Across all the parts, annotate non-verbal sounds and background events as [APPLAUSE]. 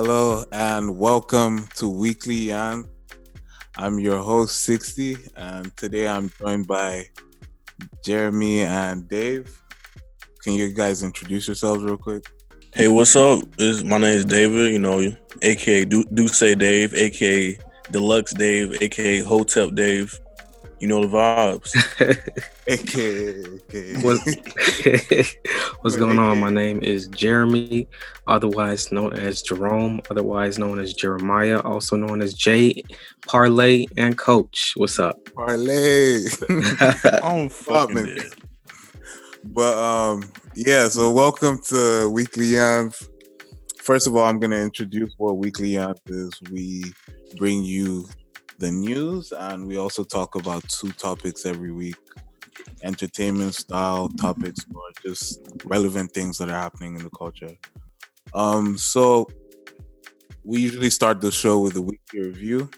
Hello and welcome to Weekly Yarn. I'm your host 60 and today I'm joined by Jeremy and Dave. Can you guys introduce yourselves real quick? Hey, what's up? This, my name is David, you know, aka Do Say Dave, aka Deluxe Dave, aka Hotep Dave. You know the vibes. [LAUGHS] AKA, AKA. [LAUGHS] What's going on? My name is Jeremy, otherwise known as Jerome, otherwise known as Jeremiah, also known as Jay Parlay and Coach. What's up? Parlay. [LAUGHS] I'm fucking man. But um, yeah. So welcome to Weekly Yams. First of all, I'm gonna introduce what Weekly Yams is. We bring you the news, and we also talk about two topics every week: entertainment style topics or just relevant things that are happening in the culture. Um, so we usually start the show with a weekly review.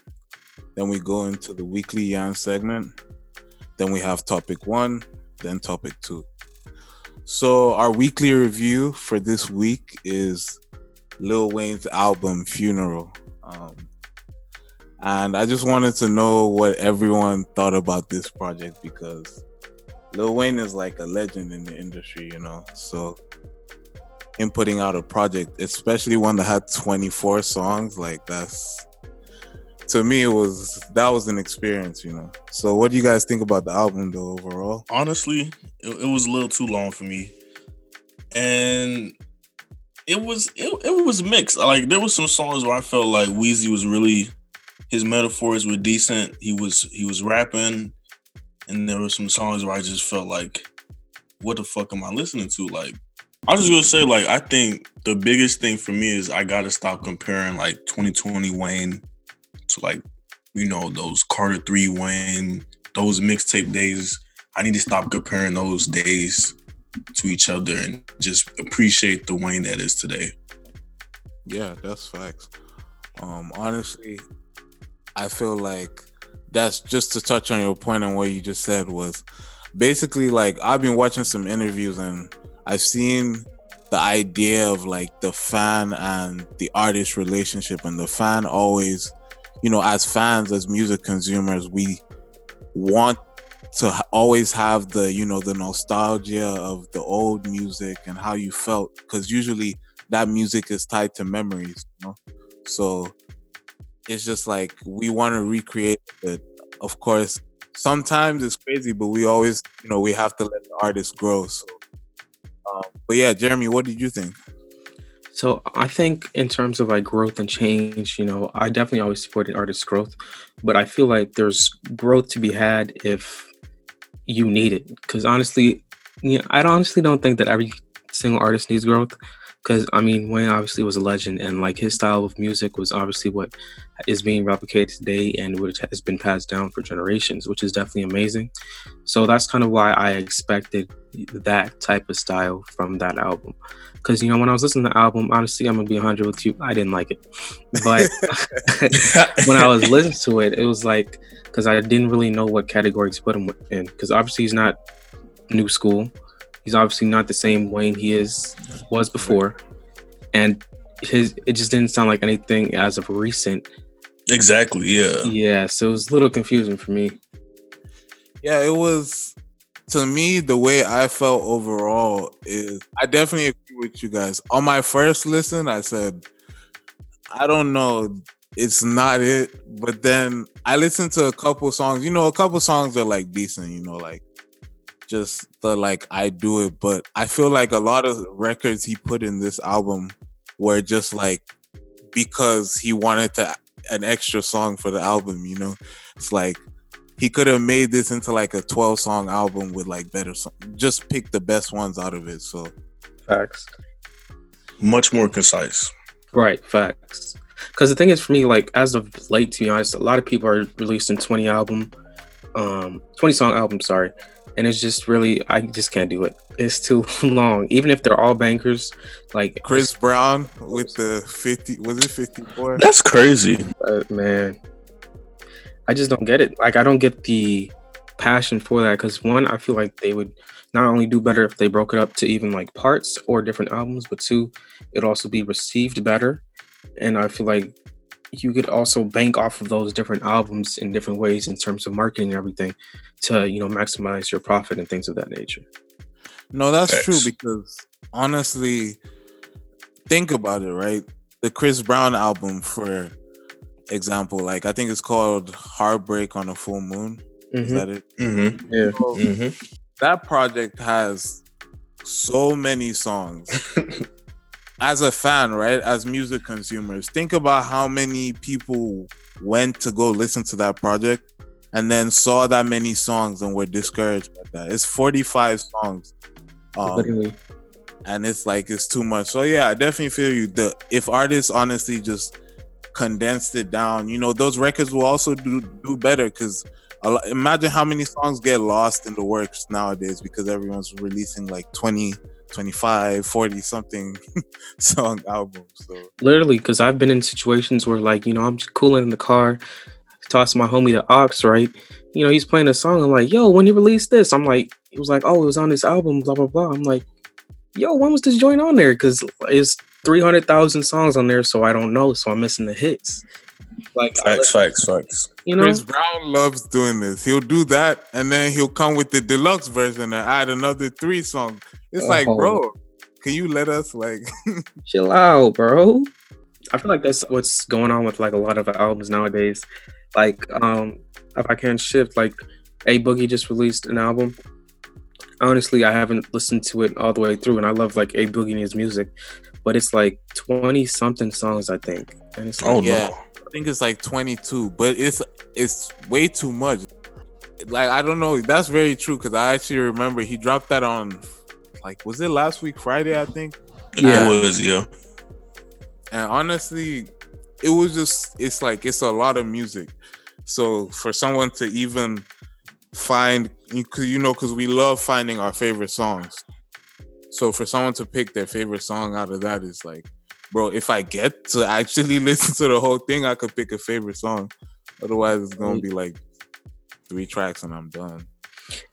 Then we go into the weekly yarn segment. Then we have topic one, then topic two. So our weekly review for this week is Lil Wayne's album Funeral. Um, and I just wanted to know what everyone thought about this project because Lil Wayne is like a legend in the industry, you know. So him putting out a project, especially one that had 24 songs, like that's to me it was that was an experience, you know. So what do you guys think about the album though overall? Honestly, it, it was a little too long for me, and it was it, it was mixed. Like there was some songs where I felt like Weezy was really his metaphors were decent. He was he was rapping, and there were some songs where I just felt like, what the fuck am I listening to? Like I was just gonna say, like I think the biggest thing for me is I gotta stop comparing like 2020 Wayne to like you know those Carter Three Wayne, those mixtape days. I need to stop comparing those days to each other and just appreciate the Wayne that is today. Yeah, that's facts. Um, honestly, I feel like that's just to touch on your point on what you just said was basically like I've been watching some interviews and I've seen the idea of like the fan and the artist relationship and the fan always, you know, as fans, as music consumers, we want to always have the, you know, the nostalgia of the old music and how you felt because usually that music is tied to memories, you know. So it's just like we want to recreate it. Of course, sometimes it's crazy, but we always, you know, we have to let the artist grow. So, um, but yeah, Jeremy, what did you think? So I think in terms of like growth and change, you know, I definitely always supported artist growth, but I feel like there's growth to be had if you need it. Because honestly, you know, I honestly don't think that every single artist needs growth. Because I mean, Wayne obviously was a legend, and like his style of music was obviously what is being replicated today, and which has been passed down for generations, which is definitely amazing. So that's kind of why I expected that type of style from that album. Because you know, when I was listening to the album, honestly, I'm gonna be 100 with you, I didn't like it. But [LAUGHS] when I was [LAUGHS] listening to it, it was like because I didn't really know what category to put him in. Because obviously he's not new school. He's obviously not the same Wayne he is was before, and his it just didn't sound like anything as of recent. Exactly. Yeah. Yeah, so it was a little confusing for me. Yeah, it was to me the way I felt overall is I definitely agree with you guys. On my first listen, I said, I don't know, it's not it. But then I listened to a couple songs. You know, a couple songs are like decent. You know, like just the like I do it. But I feel like a lot of records he put in this album were just like because he wanted to an extra song for the album. You know, it's like he could have made this into like a 12 song album with like better song. Just pick the best ones out of it. So Facts. Much more concise. Right, facts. Because the thing is, for me, like as of late, to be honest, a lot of people are releasing twenty album, um, twenty song albums. Sorry, and it's just really, I just can't do it. It's too [LAUGHS] long. Even if they're all bankers, like Chris Brown with the 50 was it 54? That's crazy. uh, man, I just don't get it. Like I don't get the passion for that because one, I feel like they would not only do better if they broke it up to even like parts or different albums, but two, it'd also be received better. and I feel like you could also bank off of those different albums in different ways in terms of marketing and everything to you know maximize your profit and things of that nature. No, that's X. true because honestly, think about it, right? The Chris Brown album, for example, like I think it's called Heartbreak on a Full Moon. Mm-hmm. Is that it? Mm-hmm. Yeah. So mm-hmm. That project has so many songs. [LAUGHS] As a fan, right? As music consumers, think about how many people went to go listen to that project and then saw that many songs and were discouraged by that. It's 45 songs. Um, And it's like it's too much. So yeah, I definitely feel you. The if artists honestly just condensed it down, you know, those records will also do do better because imagine how many songs get lost in the works nowadays because everyone's releasing like 20 25 40 something [LAUGHS] song albums so. Literally because i've been in situations where like you know i'm just cooling in the car toss my homie the ox right? You know he's playing a song i'm like yo when you release this? I'm like he was like oh it was on this album blah blah blah. I'm like yo when was this joint on there? Because it's 300000 songs on there so i don't know so i'm missing the hits like facts, facts, facts. You know, Chris Brown loves doing this. He'll do that, and then he'll come with the deluxe version and add another three songs. It's oh. like, bro, can you let us like [LAUGHS] chill out, bro? I feel like that's what's going on with like a lot of albums nowadays. Like, um, if I can shift, like, A Boogie just released an album. Honestly, I haven't listened to it all the way through, and I love like A Boogie and his music, but it's like twenty something songs, I think. And it's like, oh yeah. No think it's like 22, but it's it's way too much. Like I don't know. That's very true because I actually remember he dropped that on like was it last week Friday? I think. Yeah, it was. Yeah. And honestly, it was just it's like it's a lot of music. So for someone to even find, you know, because we love finding our favorite songs. So for someone to pick their favorite song out of that is like bro, if I get to actually [LAUGHS] listen to the whole thing, I could pick a favorite song. Otherwise, it's gonna be like three tracks and I'm done.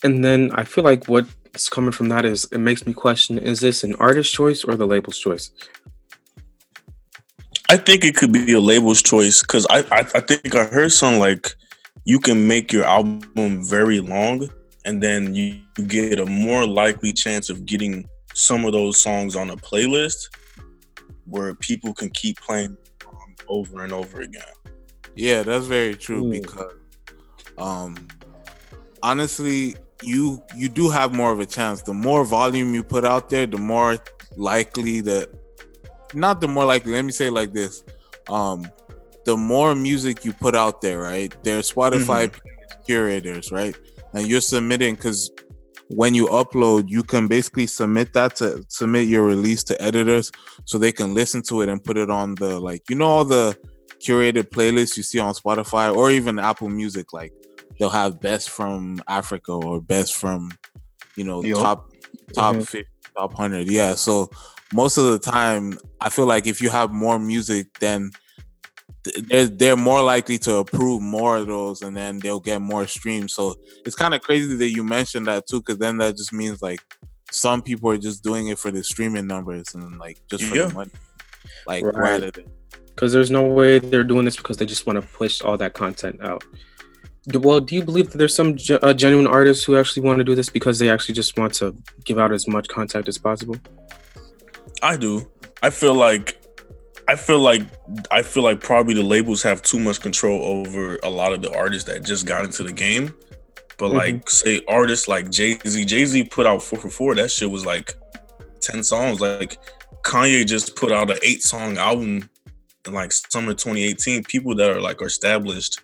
And then I feel like what's coming from that is it makes me question: Is this an artist choice or the label's choice? I think it could be a label's choice because I, I I think I heard some like you can make your album very long and then you get a more likely chance of getting some of those songs on a playlist where people can keep playing um, over and over again. Yeah, that's very true mm. because um honestly you you do have more of a chance. The more volume you put out there, the more likely that not the more likely, let me say like this. Um the more music you put out there, right? There's Spotify mm-hmm. curators, right? And you're submitting because when you upload, you can basically submit that to submit your release to editors so they can listen to it and put it on the like you know all the curated playlists you see on Spotify or even Apple Music. Like they'll have best from Africa or best from you know top top mm-hmm. 50, top hundred. Yeah. So most of the time, I feel like if you have more music, then they're they're more likely to approve more of those, and then they'll get more streams. So it's kind of crazy that you mentioned that too, because then that just means like some people are just doing it for the streaming numbers and like just for yeah. the money, like right. rather than because there's no way they're doing this because they just want to push all that content out. Well, do you believe that there's some ge- uh, genuine artists who actually want to do this because they actually just want to give out as much content as possible? I do. I feel like I feel like I feel like probably the labels have too much control over a lot of the artists that just got into the game. But mm-hmm. like say artists like Jay Z, Jay Z put out four for four. That shit was like ten songs. Like Kanye just put out an eight song album in like summer 2018. People that are like established,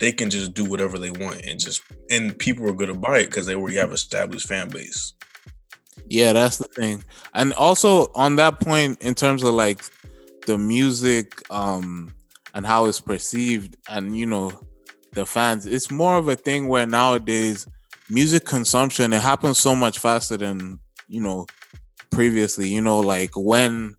they can just do whatever they want and just and people are gonna buy it because they already have established fan base. Yeah, that's the thing. And also on that point, in terms of like the music um and how it's perceived and you know the fans. It's more of a thing where nowadays music consumption it happens so much faster than you know previously. You know like when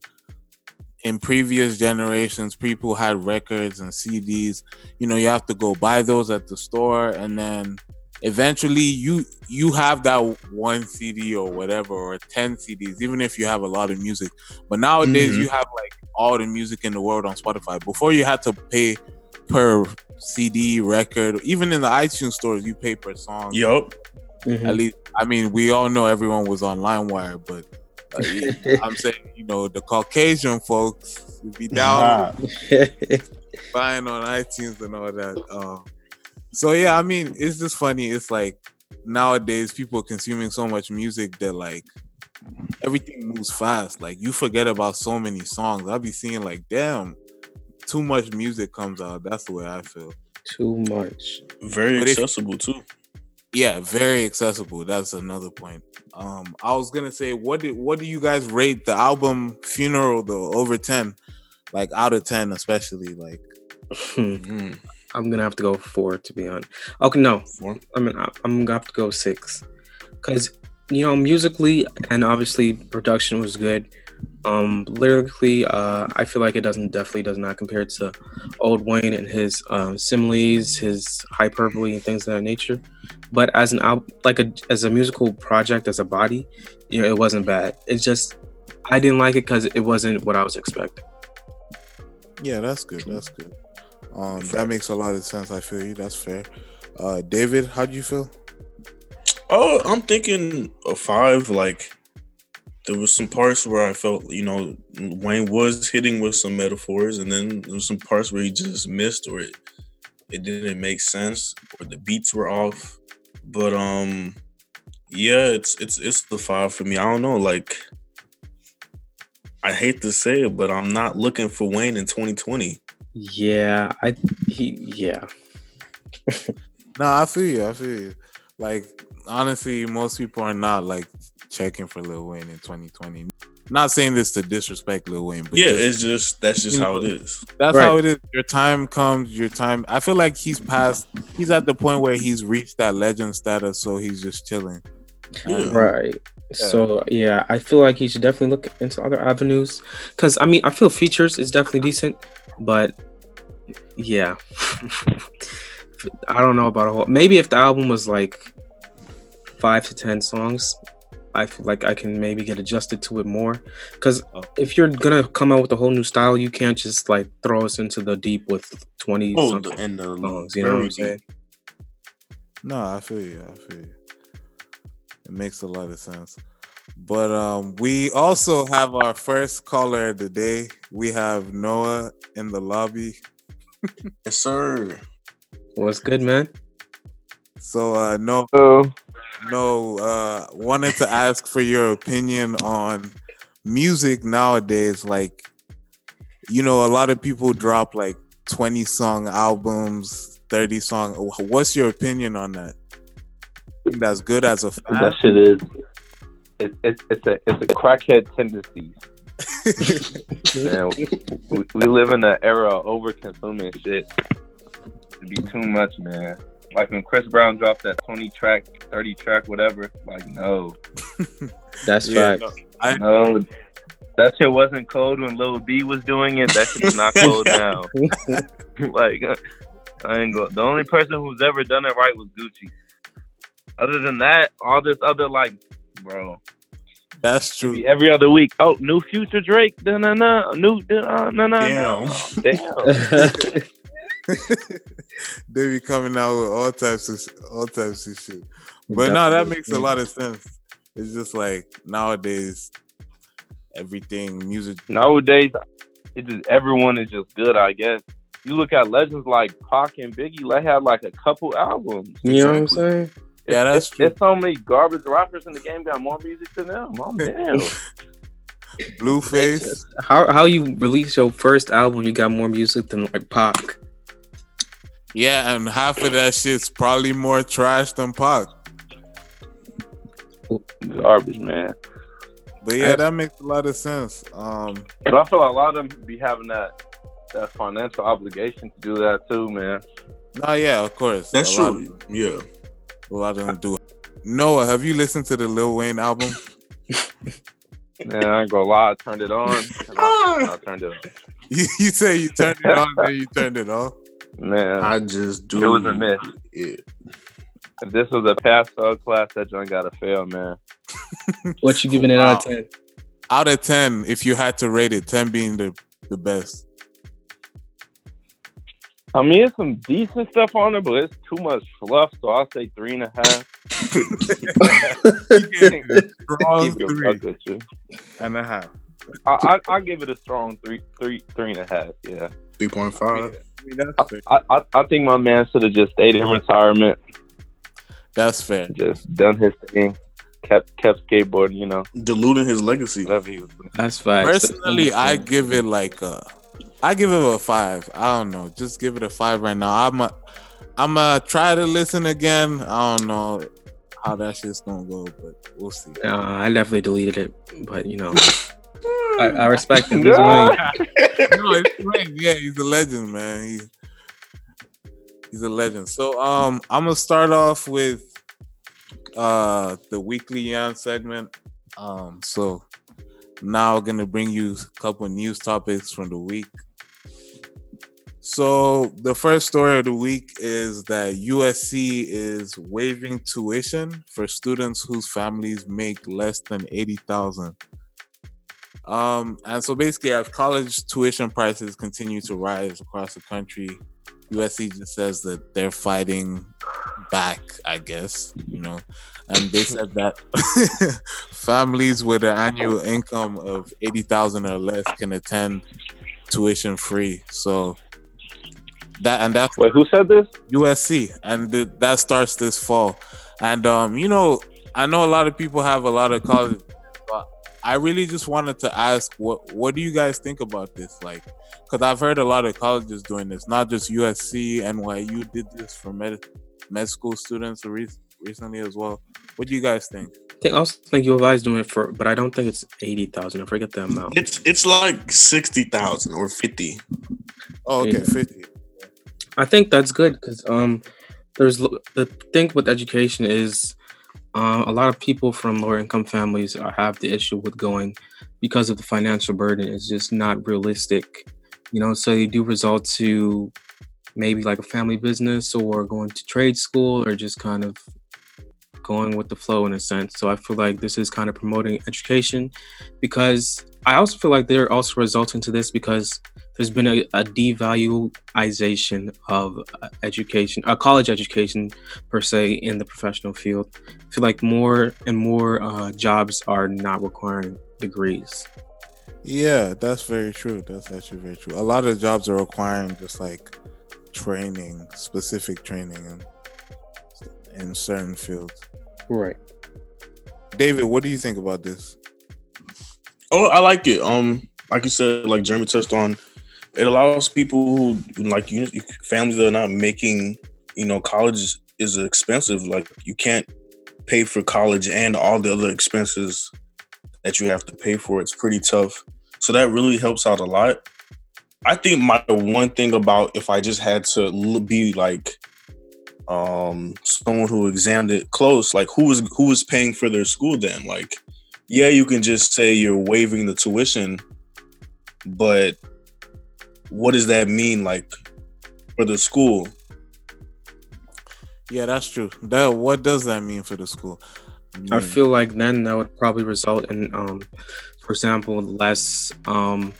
in previous generations people had records and CDs you know you have to go buy those at the store and then eventually you you have that one CD or whatever or 10 CDs even if you have a lot of music but nowadays Mhm. you have like all the music in the world on Spotify before you had to pay per CD record even in the iTunes stores you pay per song Yup. Mhm. at least I mean we all know everyone was on LimeWire but uh, [LAUGHS] I'm saying you know the Caucasian folks would be down [LAUGHS] buying on iTunes and all that. Um, so yeah, I mean, it's just funny. It's like nowadays people are consuming so much music that like everything moves fast. Like you forget about so many songs. I'll be seeing like, damn, too much music comes out. That's the way I feel. Too much. Very But if- accessible too. Yeah, very accessible. That's another point. Um, I was gonna say, what did what do you guys rate the album Funeral though? Over ten, like out of ten, especially like. [LAUGHS] Hmm. I'm gonna have to go four to be honest. Okay, no, Four. I mean I'm gonna have to go six, because you know musically and obviously production was good. Um, lyrically, uh, I feel like it doesn't definitely does not compare to old Wayne and his um, similes, his hyperbole, and things of that nature. But as an album, like a as a musical project, as a body, you know, it wasn't bad. It's just I didn't like it because it wasn't what I was expecting. Yeah, that's good. That's good. Um, that makes a lot of sense. I feel you. That's fair. Uh, David, how do you feel? Oh, I'm thinking a five. Like there was some parts where I felt, you know, Wayne was hitting with some metaphors, and then there was some parts where he just missed, or it it didn't make sense, or the beats were off. But um, yeah, it's it's it's the five for me. I don't know, like. I hate to say it, but I'm not looking for Wayne in 2020. Yeah, I he yeah. [LAUGHS] No, I feel you. I feel you. Like honestly, most people are not like checking for Lil Wayne in 2020. Not saying this to disrespect Lil Wayne, but Yeah, just- it's just that's just how know, it is. that's Right. how it is. Your time comes. Your time. I feel like he's past. He's at the point where he's reached that legend status, so he's just chilling. Yeah. Um, right. So yeah, I feel like he should definitely look into other avenues. Cause I mean, I feel features is definitely decent, but yeah, [LAUGHS] I don't know about a whole. Maybe if the album was like five to ten songs, I feel like I can maybe get adjusted to it more. Cause oh. if you're gonna come out with a whole new style, you can't just like throw us into the deep with twenty Oh, something the, and the songs. You know what I'm saying? No, I feel you. I feel you. It makes a lot of sense. But um, we also have our first caller of the day. We have Noah in the lobby. Yes, sir. What's good, man? So uh, no, Oh, no, uh, wanted to ask for your opinion on music nowadays. Like, you know, a lot of people drop like twenty song albums, thirty song. What's your opinion on that? Think that's good as a fan. that shit is. It, it, it's a it's a crackhead tendency. [LAUGHS] Man, we, we live in an era of over consuming shit. To be too much, man. Like when Chris Brown dropped that 20 track, 30 track, whatever. Like, no, [LAUGHS] That's Yeah, fact. no, I no. That shit wasn't cold when Lil B was doing it. That shit was not [LAUGHS] cold now. like, uh, I ain't go. The only person who's ever done it right was Gucci. Other than that, all this other like, bro, that's true. every other week. Oh, new Future Drake. No, no, no. New, uh, no, no, Damn. Damn. [LAUGHS] they be coming out with all types of all types of shit. But no, that makes a lot of sense. It's just like nowadays, everything music. Nowadays, it just everyone is just good. I guess you look at legends like Pac and Biggie. They had like a couple albums. You know what I'm saying? Yeah, that's There's- true. There's so many garbage rappers in the game got more music than them. Oh [LAUGHS] damn. Blueface. How how you release your first album? You got more music than like Pac. Yeah, and half of that shit's probably more trash than Pac. garbage, man. But yeah, that makes a lot of sense. Um, But I feel like a lot of them be having that that financial obligation to do that too, man. no, yeah, of course. That's a lot, true. Yeah. A lot of them do. Noah, have you listened to the Lil Wayne album? [LAUGHS] Man, I ain't gonna lie, I turned it on. And [LAUGHS] I, I turned it on. [LAUGHS] You, you say you turned it on, then you turned it off. Man, I just do. it was a miss. Yeah. If this was a pass fail class, that joint gotta fail, man. What you giving it out of ten? Out of ten, if you had to rate it, ten being the the best. I mean, it's some decent stuff on there, but it's too much fluff, so I'll say three and a half. [LAUGHS] Strong Keep your three fuck with you. and a half. I, I I give it a strong three, three, three and a half. Yeah, Three point five. I mean. I I, I think my man should have just stayed in retirement, That's fair. just done his thing, kept kept skateboarding. You know, Diluting his legacy. whatever he was doing. That's fine. Personally, I give it like a, I give it a five. I don't know, just give it a five right now. I'm a, I'm gonna try to listen again. I don't know how that shit's gonna go, but we'll see. Uh, I definitely deleted it, but you know, [LAUGHS] I, I respect him. He's no, it's [LAUGHS] great. Yeah, he's a legend, man. He, he's a legend. So um I'm gonna start off with uh the weekly yarn segment. Um so now I'm gonna bring you a couple news topics from the week. So the first story of the week is that USC is waiving tuition for students whose families make less than eighty thousand. Um, and so basically, as college tuition prices continue to rise across the country, USC just says that they're fighting back, I guess, you know. And they said that [LAUGHS] families with an annual income of 80,000 or less can attend tuition free. So that and that's Wait, who said this? USC, and th- that starts this fall. And um, you know, I know a lot of people have a lot of college, but I really just wanted to ask, what what do you guys think about this? Like, because I've heard a lot of colleges doing this, not just USC, and NYU did this for med med school students re- recently as well. What do you guys think? I think I also think U of I is doing it for, but I don't think it's eighty thousand. I forget the amount. It's it's like sixty thousand or fifty. Oh, okay, Yeah. fifty. I think that's good because um, there's the thing with education is uh, a lot of people from lower income families have the issue with going because of the financial burden. It's just not realistic, you know. So you do result to maybe like a family business or going to trade school or just kind of going with the flow in a sense. So I feel like this is kind of promoting education because I also feel like they're also resulting to this because there's been a, a devaluation of uh, education, a college education per se, in the professional field. I feel like more and more uh, jobs are not requiring degrees. Yeah, that's very true. That's actually very true. A lot of jobs are requiring just like training, specific training in, in certain fields. Right. David, what do you think about this? Oh, I like it. Um, like you said, like Jeremy touched on, it allows people who like you, families that are not making, you know, college is, expensive. Like you can't pay for college and all the other expenses that you have to pay for. It's pretty tough. So that really helps out a lot. I think my one thing about if I just had to be like um someone who examined it close, like who was who was paying for their school then? Like yeah, you can just say you're waiving the tuition, but what does that mean like for the school? Yeah, that's true. That what does that mean for the school? I feel like then that would probably result in, um, for example, less, um,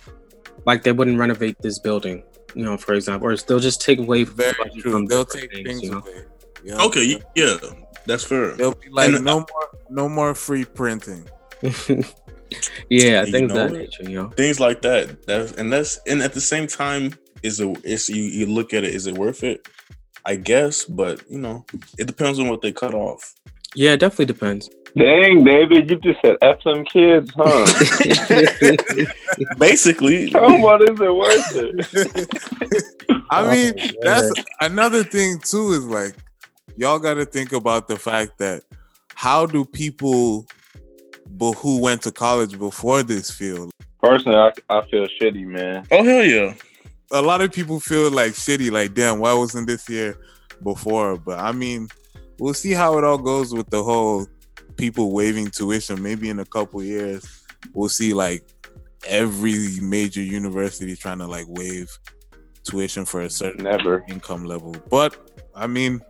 like they wouldn't renovate this building, you know, for example, or they'll just take away very budget true. from They'll take things, things you know? away. Yeah. Okay, yeah, that's fair. They'll be like And- no more, no more free printing. [LAUGHS] yeah, You things know that nature, you know. Things like that. That and that's and at the same time, is it is you, you look at it, is it worth it? I guess, but you know, it depends on what they cut off. Yeah, it definitely depends. Dang, David, you just said F them kids, huh? [LAUGHS] Basically, [LAUGHS] How much is it worth it? I oh, mean, Oh, that's another thing too. Is like y'all got to think about the fact that how do people but who went to college before this field. Personally, I, I feel shitty, man. oh hell yeah. A lot of people feel like shitty, like damn, why wasn't this here before? But I mean, we'll see how it all goes with the whole people waiving tuition. Maybe in a couple years, we'll see like every major university trying to like waive tuition for a certain Never. income level. But I mean,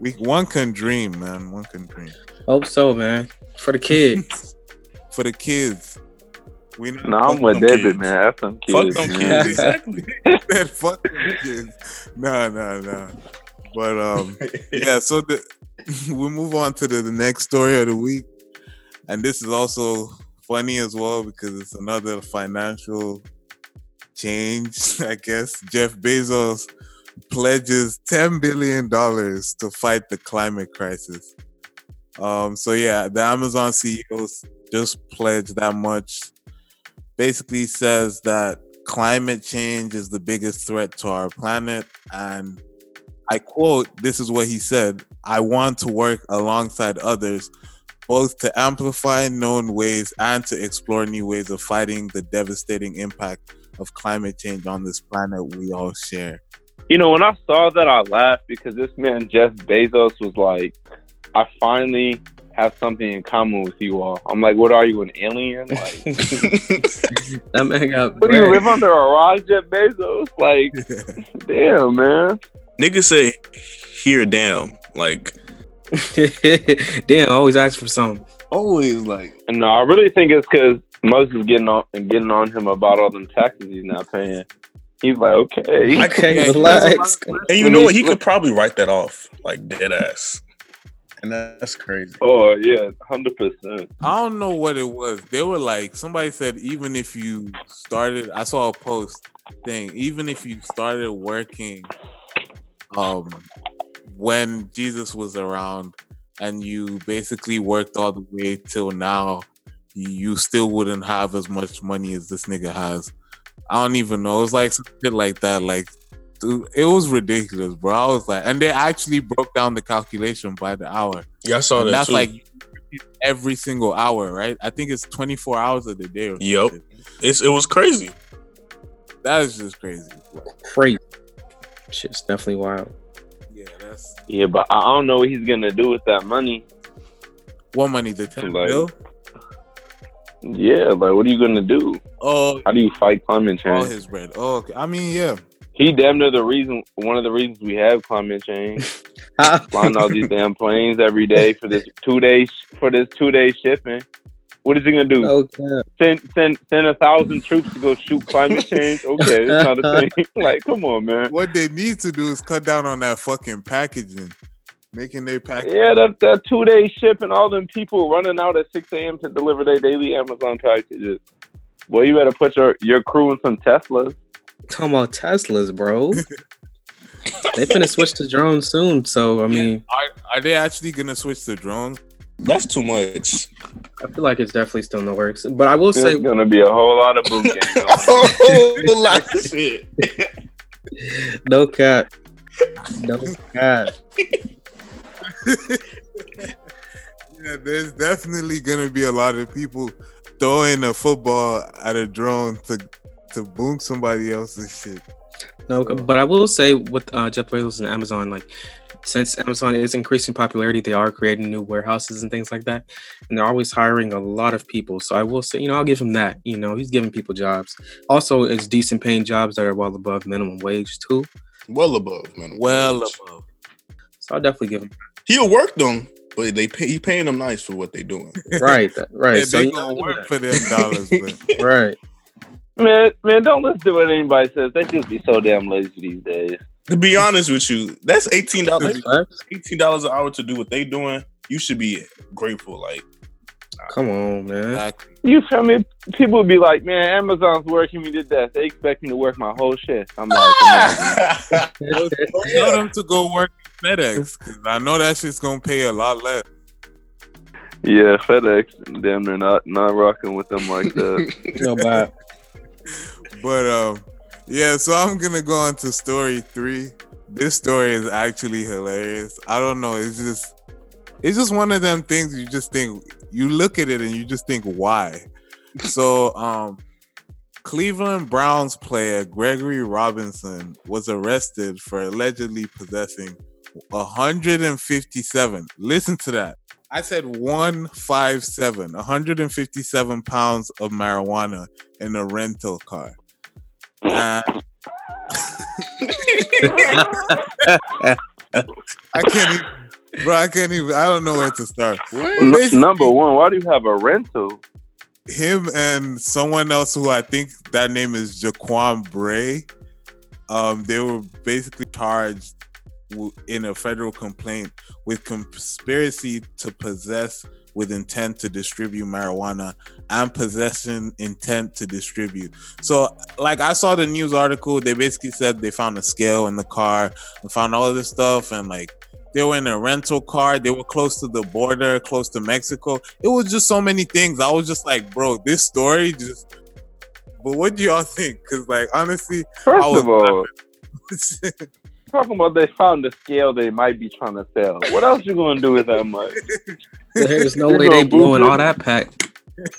We one can dream, man. One can dream. Hope so, man. For the kids. [LAUGHS] For the kids. We No, I'm with David, man. That's some Fuck kids. them man. [LAUGHS] kids, exactly. [LAUGHS] Man, fuck them kids. Nah, nah, nah. But um, [LAUGHS] yeah. So the we move on to the, the next story of the week, and this is also funny as well because it's another financial change. I guess Jeff Bezos pledges ten billion dollars to fight the climate crisis. Um, so yeah, the Amazon CEO just pledged that much. Basically says that climate change is the biggest threat to our planet. And I quote, this is what he said I want to work alongside others, both to amplify known ways and to explore new ways of fighting the devastating impact of climate change on this planet we all share. You know, when I saw that, I laughed because this man Jeff Bezos was like, "I finally have something in common with you all." I'm like, "What are you, an alien? Like, [LAUGHS] that man got what do you live under a rock, Jeff Bezos? Like, [LAUGHS] damn, man." Niggas say, "Here, damn." Like [LAUGHS] Damn, always ask for something. always, like And no, I really think it's because Moses is getting on and getting on him about all them taxes he's not paying. He's like, okay, I Okay, Yeah, relax. And you know what? He could probably write that off, like dead ass. And that's crazy. oh yeah, hundred percent. I don't know what it was. They were like, somebody said, even if you started, I saw a post thing. even if you started working um when Jesus was around and you basically worked all the way till now, you still wouldn't have as much money as this nigga has. I don't even know. It was like some shit like that. Like, dude, it was ridiculous, bro. I was like, and they actually broke down the calculation by the hour. Yeah, I saw And that that's too. like every single hour, right? I think it's 24 hours of the day. Or some Yup. it's it was crazy. That is just crazy. Crazy. Shit's definitely wild. Yeah, that's Yeah, but I don't know what he's gonna do with that money. what money the 10 Like- bill. Yeah, like what are you gonna do? Oh, How do you fight climate change? all change? his bread. Oh, okay. I mean, yeah. He damn near the reason, one of the reasons we have climate change. [LAUGHS] Flying all these damn planes every day for this two days for this two day shipping. What is he gonna do? okay. Send send send a thousand troops to go shoot climate change? Okay, it's not a [LAUGHS] thing. [LAUGHS] like, come on, man. What they need to do is cut down on that fucking packaging, making their package. Yeah, that that two day shipping, all them people running out at six a.m. to deliver their daily Amazon packages. Well, you better put your your crew in some Teslas. Talking about Teslas, bro. [LAUGHS] they finna switch to drones soon. So I mean, Are, are they actually gonna switch to drones? That's too much. I feel like it's definitely still in the works. But I will say, There's gonna be a whole lot of boot [LAUGHS] games. on. oh, like shit. no cat, no cat. [LAUGHS] Yeah, there's definitely gonna be a lot of people throwing a football at a drone to to boom somebody else's shit. No, but I will say with uh, Jeff Bezos and Amazon, like since Amazon is increasing popularity, they are creating new warehouses and things like that, and they're always hiring a lot of people. So I will say, you know, I'll give him that. You know, he's giving people jobs. Also, it's decent paying jobs that are well above minimum wage too. Well above, man. Well above. So I'll definitely give him He'll work them, but they pay, he paying them nice for what they're doing. right, right. Yeah, so they you gonna know, work for them dollars, but [LAUGHS] right. Man, man, don't listen to what anybody says. They just be so damn lazy these days. To be honest with you, that's eighteen dollars. Eighteen dollars an hour to do what they doing. You should be grateful. Like Come on, man. You feel me? People would be like, man, Amazon's working me to death. They expect me to work my whole shift. I'm like, [LAUGHS] Tell them to go work at FedEx. 'cause I know that shit's gonna pay a lot less. yeah, FedEx, damn, they're not not rocking with them like that. [LAUGHS] No bad. But um, yeah. So I'm gonna go on to story three. This story is actually hilarious. I don't know. It's just, it's just one of them things you just think you look at it and you just think why. So [LAUGHS] um, Cleveland Browns player Gregory Robinson was arrested for allegedly possessing 157. Listen to that. I said 157, 157 pounds of marijuana in a rental car. And [LAUGHS] I can't even, bro, I can't even. I don't know where to start. N- number one, why do you have a rental? him and someone else who I think that name is Jaquan Bray. Um, they were basically charged w- in a federal complaint with conspiracy to possess with intent to distribute marijuana and possession intent to distribute. So, like, I saw the news article. They basically said they found a scale in the car and found all this stuff, and like they were in a rental car. They were close to the border, close to Mexico. It was just so many things. I was just like, bro, this story just. But what do y'all think? Because, like, honestly, First of all, talking about they found the scale they might be trying to sell. What else you gonna do with that much? [LAUGHS] There's no way gonna they blowing boost all that pack. [LAUGHS]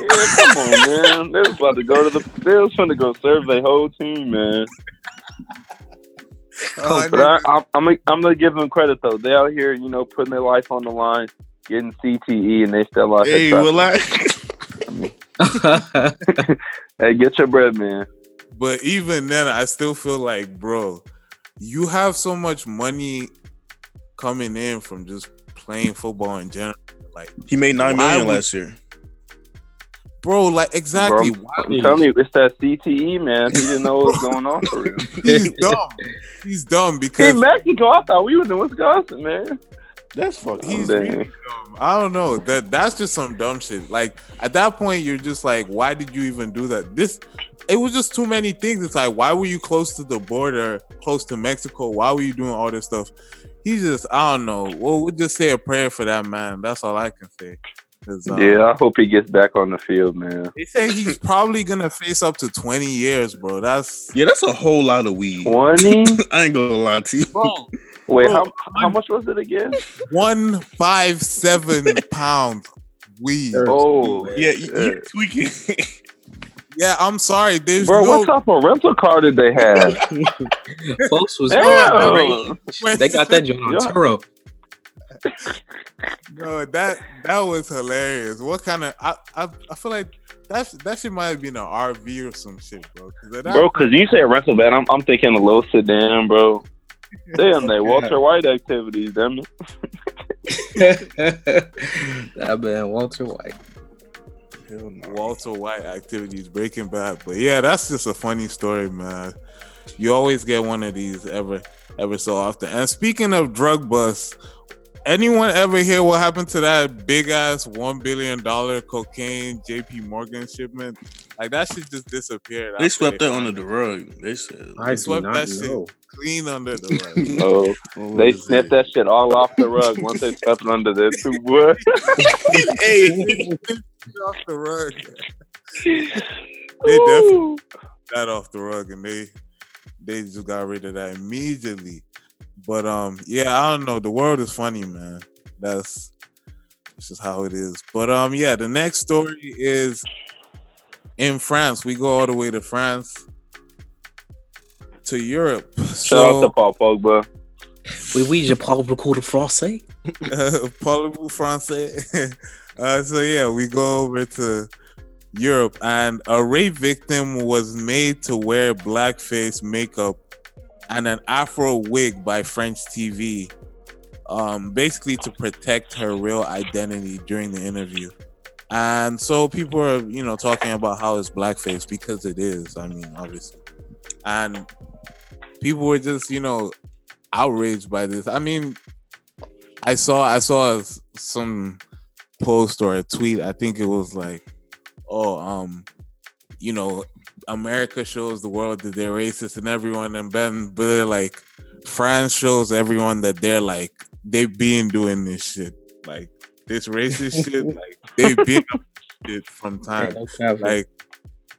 Yeah, come on, man. They was about to go to the. They was trying to go serve their whole team, man. [LAUGHS] Oh, I But I, I'm, I'm, gonna- I'm gonna give them credit though. They out here, you know, putting their life on the line, getting CTE, and they still out Hey, here. will trafficking. I? Hey, get your bread, man. But even then, I still feel like, bro, you have so much money coming in from just playing football in general. Like, He made nine million would- last year. bro, like exactly. Bro, why- I'm telling you, it's that CTE, man. He didn't know what was going on for real. [LAUGHS] He's dumb. He's dumb Hey, because Mexico, I thought we was in Wisconsin, man. That's fucked. he's Damn. really dumb. I don't know. That that's just some dumb shit. Like at that point, you're just like, why did you even do that? This it was just too many things. It's like, why were you close to the border, close to Mexico? Why were you doing all this stuff? He just, I don't know. Well, we'll just say a prayer for that man. That's all I can say. um, Yeah, I hope he gets back on the field, man. They say he's probably gonna face up to 20 years, bro. That's Yeah, that's a whole lot of weed. Twenty. [LAUGHS] I ain't gonna lie to you. bro, Wait, Bro, how how much was it again? one five seven pound weed. Oh, Yeah, you, you shit. tweaking. [LAUGHS] Yeah, I'm sorry. There's bro, no what type of rental car did they have? [LAUGHS] Folks was Damn. they got that joint on Yeah. Turo. [LAUGHS] no that that was hilarious. What kind of I I, I feel like that that shit might have been an RV or some shit, bro. 'Cause of that- Bro, because you say a rental van, I'm, I'm thinking a little sedan, bro. Damn, they [LAUGHS] Walter White activities, damn it. that man Walter White. Walter White activities, Breaking Bad. But yeah, that's just a funny story, man. You always get one of these ever, ever so often. And speaking of drug busts, anyone ever hear what happened to that big ass one billion dollar cocaine JP Morgan shipment? Like that shit just disappeared. They after swept that under the rug. They said, I do swept not that shit. clean under the rug. [LAUGHS] Oh, What they snipped that shit all off the rug once they swept it under their two boy. hey, off the rug. [LAUGHS] They definitely that off the rug and they they just got rid of that immediately. But um yeah, I don't know. The world is funny, man. That's that's just how it is. But um yeah, the next story is in France. We go all the way to France to Europe. Shout out to So Paul Pogba. Oui, oui, je parle beaucoup de français. [LAUGHS] uh, parlez-vous français? [LAUGHS] uh, so yeah, we go over to Europe, and a rape victim was made to wear blackface makeup and an afro wig by French TV, um, basically to protect her real identity during the interview. And so people are, you know, talking about how it's blackface because it is. I mean, obviously, and people were just, you know, outraged by this. I mean, I saw I saw some post or a tweet. I think it was like, "Oh, um, you know, America shows the world that they're racist and everyone, and then but like, France shows everyone that they're like they've been doing this shit, like this racist [LAUGHS] shit, like they've been up shit from [LAUGHS] time, like."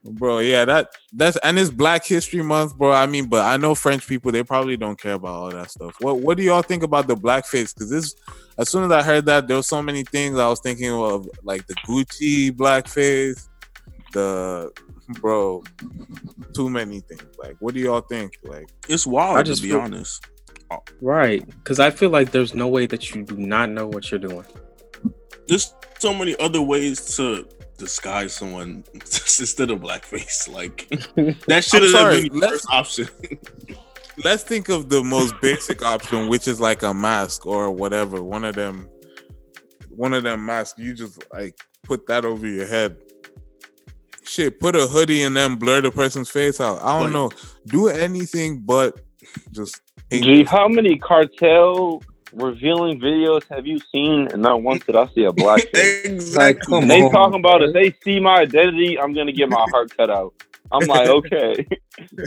Bro, yeah, that that's and it's Black History Month, bro. I mean, but I know French people they probably don't care about all that stuff. What What do y'all think about the blackface? Because this, as soon as I heard that, there were so many things I was thinking of, like the Gucci blackface, the bro, too many things. Like, what do y'all think? Like, it's wild I just to be feel- honest. Right, because I feel like there's no way that you do not know what you're doing. There's so many other ways to disguise someone [LAUGHS] instead of blackface. [LAUGHS] Like [LAUGHS] that should have been the let's- first option. let's think of the most basic option, which is like a mask or whatever. One of them, one of them masks. You just like put that over your head. Shit, put a hoodie and then blur the person's face out. I don't Like- know. Do anything but just. Gee, how many cartel revealing videos have you seen? And not once did I see a black [LAUGHS] face. exactly. come they on. talking about if they see my identity, I'm gonna get my heart cut out. I'm like, [LAUGHS] okay. [LAUGHS]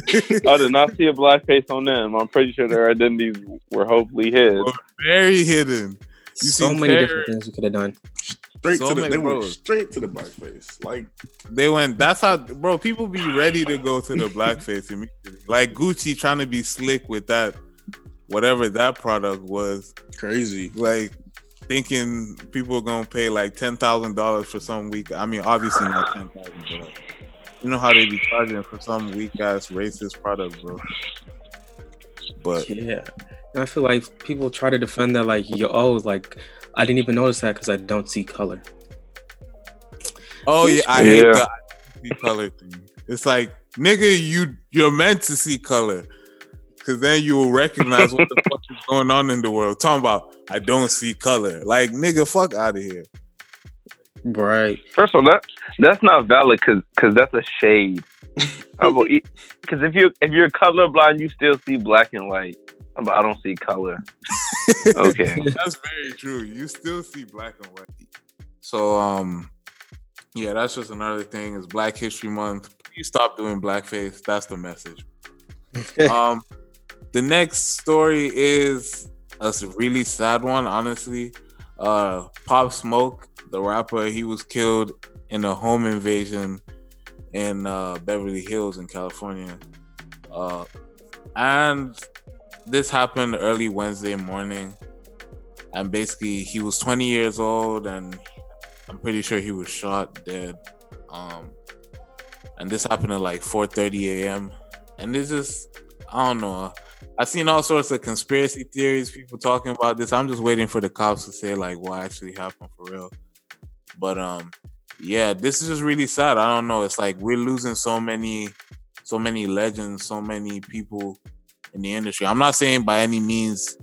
I did not see a black face on them. I'm pretty sure their identities were hopefully hid. Very hidden. You so many Terror- different things you could have done. straight So to the many they went straight to the blackface. Like They went. That's how, bro. People be ready to go to the blackface immediately. Like Gucci trying to be slick with that, whatever that product was. crazy. Like thinking people are gonna pay like ten thousand dollars for some week. I mean, obviously not ten thousand, but you know how they be charging for some weak ass racist product, bro. But Yeah, and I feel like people try to defend that like yo, oh, like I didn't even notice that because I don't see color. oh yeah, I hate Yeah. the I see color thing. It's like nigga, you you're meant to see color. Cause then you will recognize what the fuck is going on in the world. Talking about I don't see color. Like nigga, fuck out of here. Right. First of all, that that's not valid because because that's a shade. [LAUGHS] Because if you if you're colorblind, you still see black and white. But I don't see color. [LAUGHS] Okay. That's very true. You still see black and white. So um yeah, that's just another thing. It's Black History Month. Please stop doing blackface. That's the message. [LAUGHS] um the next story is a really sad one, honestly. Uh Pop Smoke, the rapper, he was killed in a home invasion in uh Beverly Hills in California. Uh and this happened early Wednesday morning and basically he was 20 years old and i'm pretty sure he was shot dead um and this happened at like 4:30 a.m and this is i don't know i've seen all sorts of conspiracy theories people talking about this i'm just waiting for the cops to say like what actually happened for real but um yeah this is just really sad i don't know it's like we're losing so many so many legends so many people in the industry i'm not saying by any means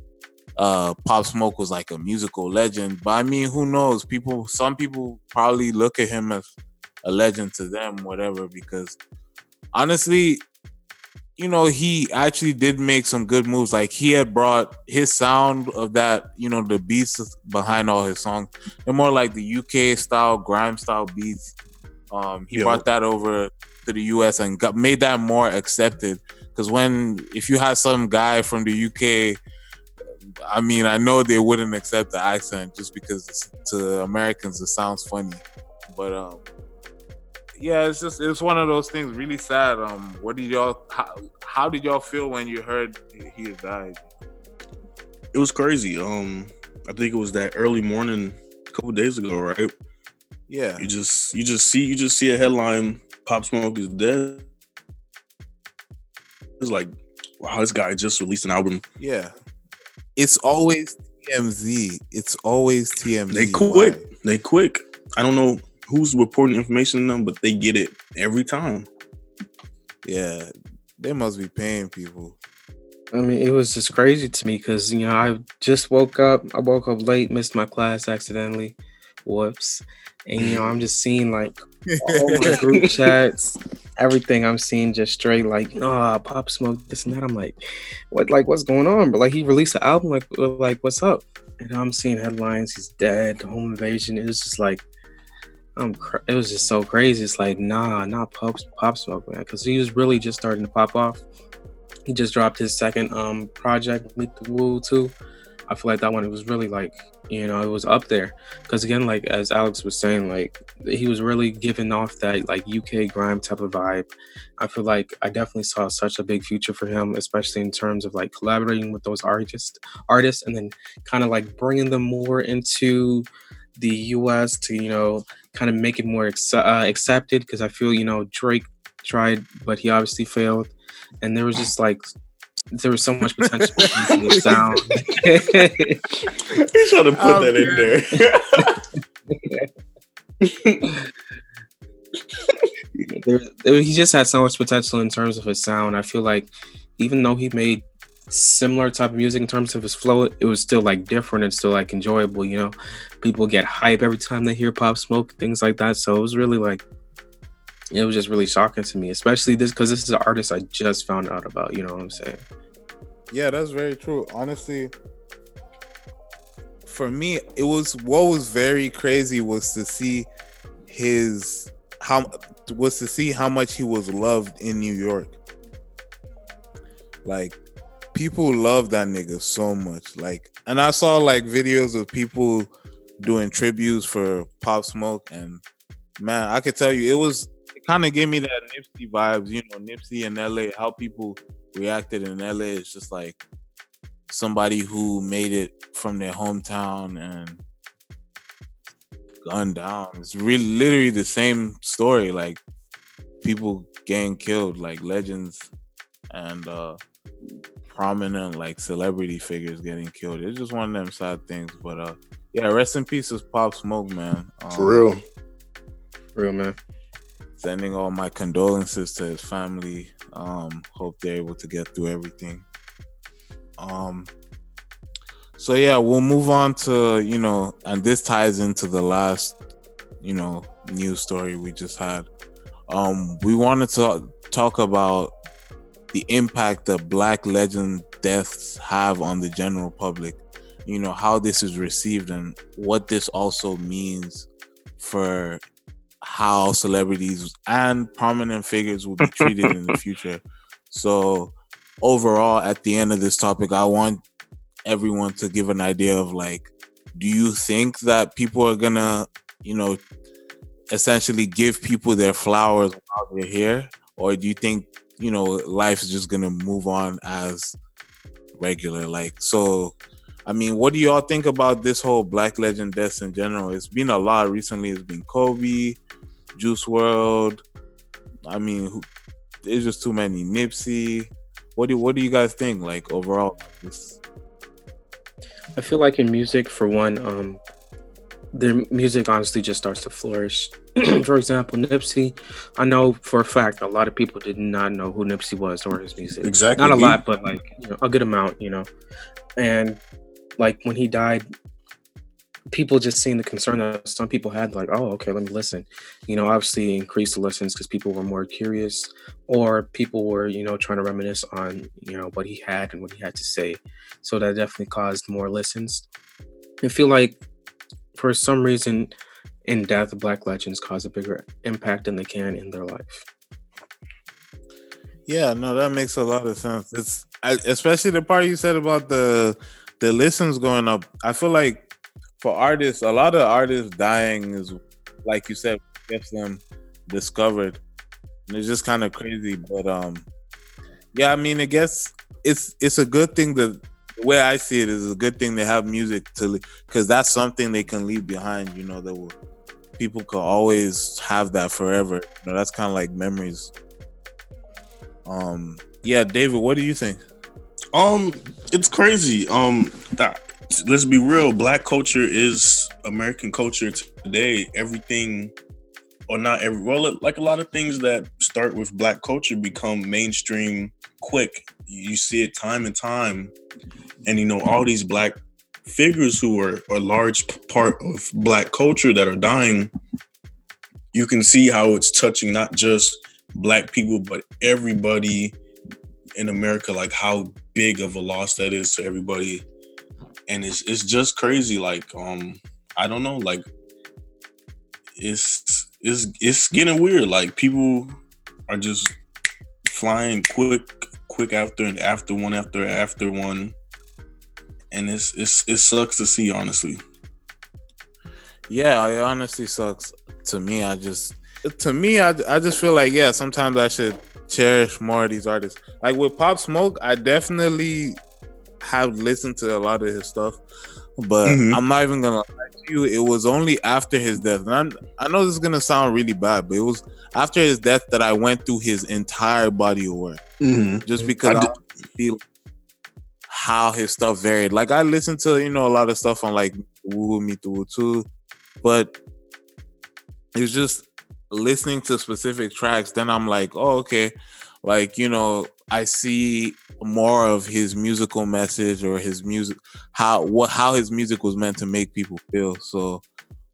uh Pop Smoke was like a musical legend. But I mean, who knows? People some people probably look at him as a legend to them, whatever, because honestly, you know, he actually did make some good moves. Like he had brought his sound of that, you know, the beats behind all his songs. They're more like the UK style, grime style beats. Um, he Yo. brought that over to the US and got made that more accepted. Because when if you had some guy from the UK I mean, I know they wouldn't accept the accent just because to Americans it sounds funny, but um, yeah, it's just it's one of those things. Really sad. Um, what did y'all? How, how did y'all feel when you heard he had died? It was crazy. Um, I think it was that early morning, a couple days ago, right? Yeah, You just you just see you just see a headline: Pop Smoke is dead. It's like, wow, this guy just released an album. yeah. It's always TMZ. It's always TMZ. They Why? quick. They quick. I don't know who's reporting information to them, but they get it every time. Yeah, they must be paying people. I mean, it was just crazy to me because you know I just woke up. I woke up late, missed my class accidentally. Whoops. And you know, I'm just seeing like all my [LAUGHS] group chats, everything I'm seeing just straight like, oh, Pop Smoke, this and that. I'm like, what? Like, what's going on? But like, he released an album. Like, like, what's up? And I'm seeing headlines. He's dead. Home invasion. It was just like, I'm. Cr- it was just so crazy. It's like, nah, not Pop Pop Smoke, man, because he was really just starting to pop off. He just dropped his second um project, Meet the Woo too. I feel like that one it was really like you know it was up there because again like as Alex was saying like he was really giving off that like UK grime type of vibe. I feel like I definitely saw such a big future for him, especially in terms of like collaborating with those artists, artists, and then kind of like bringing them more into the US to you know kind of make it more ex- uh, accepted because I feel you know Drake tried but he obviously failed and there was just like there was so much potential in the sound. He's trying to put Oh, that in there. [LAUGHS] there, there- he just had so much potential in terms of his sound. I feel like even though he made similar type of music in terms of his flow, it was still like different and still like enjoyable. You know, people get hype every time they hear Pop Smoke, things like that. So it was really like, it was just really shocking to me, especially this because this is an artist I just found out about. You know what I'm saying? Yeah, that's very true. Honestly, for me, it was what was very crazy was to see his how was to see how much he was loved in New York. Like people love that nigga so much. Like, and I saw like videos of people doing tributes for Pop Smoke, and man, I could tell you it was it kind of gave me that Nipsey vibes. You know, Nipsey in LA, how people reacted in LA. It's just like somebody who made it from their hometown and gunned down. It's really literally the same story. Like people getting killed, like legends and uh prominent like celebrity figures getting killed. It's just one of them sad things. But uh yeah, rest in peace is Pop Smoke, man. Um, For real. Real man. Sending all my condolences to his family. Um, hope they're able to get through everything. Um so yeah, we'll move on to, you know, and this ties into the last, you know, news story we just had. Um, we wanted to talk about the impact that black legend deaths have on the general public. You know how this is received and what this also means for how celebrities and prominent figures will be treated in the [LAUGHS] future. So overall at the end of this topic i want everyone to give an idea of like do you think that people are gonna you know essentially give people their flowers while they're here? Or do you think you know life's just gonna move on as regular like so i mean what do y'all think about this whole black legend deaths in general? It's been a lot recently. It's been kobe Juice WRLD. I mean who, there's just too many. Nipsey. What do what do you guys think like overall? I feel like in music, for one, um, their music honestly just starts to flourish. [CLEARS THROAT] for example, Nipsey, I know for a fact a lot of people did not know who Nipsey was or his music. Exactly. Not a lot, but like you know, a good amount, you know. And like when he died, people just seeing the concern that some people had, like, oh, okay, let me listen. You know, obviously increased the listens because people were more curious, or people were, you know, trying to reminisce on, you know, what he had and what he had to say. So that definitely caused more listens. I feel like for some reason in death, of black legends cause a bigger impact than they can in their life. Yeah, no, that makes a lot of sense. It's I, especially the part you said about the the listens going up. I feel like for artists, a lot of artists dying is like you said gets them discovered. And it's just kind of crazy, but um, yeah, I mean, I guess it's it's a good thing that the way I see it is a good thing to have music to because that's something they can leave behind. You know, that will people could always have that forever. You know, that's kind of like memories. Um, yeah, David, what do you think? Um, it's crazy. Um, that, let's be real. Black culture is American culture today. Everything, or not every, well, like a lot of things that start with black culture become mainstream quick. You see it time and time, and you know all these black figures who are a large part of black culture that are dying. You can see how it's touching not just black people, but everybody in America, like how big of a loss that is to everybody. And it's it's just crazy. Like, um, I don't know, like it's it's it's getting weird. Like people are just flying quick, quick after and after one after after one. And it's it's it sucks to see, honestly. Yeah, it honestly sucks to me. I just to me, I, I just feel like yeah, sometimes I should cherish more of these artists. Like with Pop Smoke, I definitely have listened to a lot of his stuff, but Mhm. I'm not even gonna lie to you. It was only after his death, and I'm, I know this is gonna sound really bad, but it was after his death that I went through his entire body of work Mm-hmm. just because I I, feel how his stuff varied. Like I listened to you know a lot of stuff on like Woo Me too, but it was just listening to specific tracks. Then I'm like, oh okay, like you know I see more of his musical message or his music how what how his music was meant to make people feel. So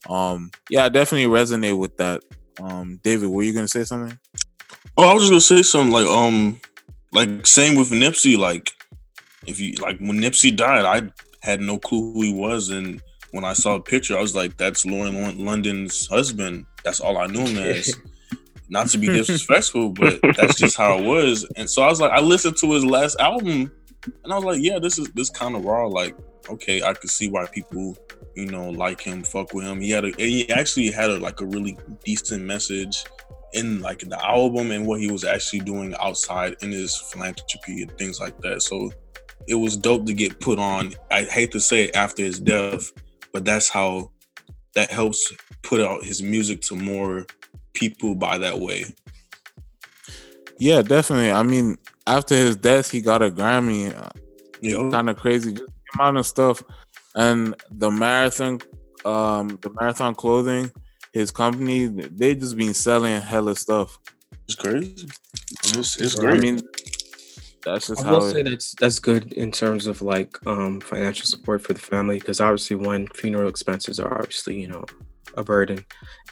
um yeah, I definitely resonate with that. Um David, were you gonna say something? Oh, I was just gonna say something like um like same with Nipsey, like if you like when Nipsey died, I had no clue who he was and when I saw a picture, I was like, that's Lauren London's husband. That's all I knew him as. [LAUGHS] Not to be disrespectful, but that's just how it was. And so I was like, I listened to his last album, and I was like, yeah, this is this kind of raw. Like, okay, I could see why people, you know, like him, fuck with him. He had a, he actually had a, like a really decent message in like the album and what he was actually doing outside in his philanthropy and things like that. So it was dope to get put on. I hate to say it after his death, but that's how that helps put out his music to more people by that way. Yeah, definitely. I mean, after his death, he got a Grammy. Yeah, kind of crazy just the amount of stuff, and the marathon, um, the marathon clothing, his company, they just been selling hella stuff. It's crazy. It's, it's great. I mean, that's just I how. will It, say that's that's good in terms of like um financial support for the family because obviously one funeral expenses are obviously you know a burden,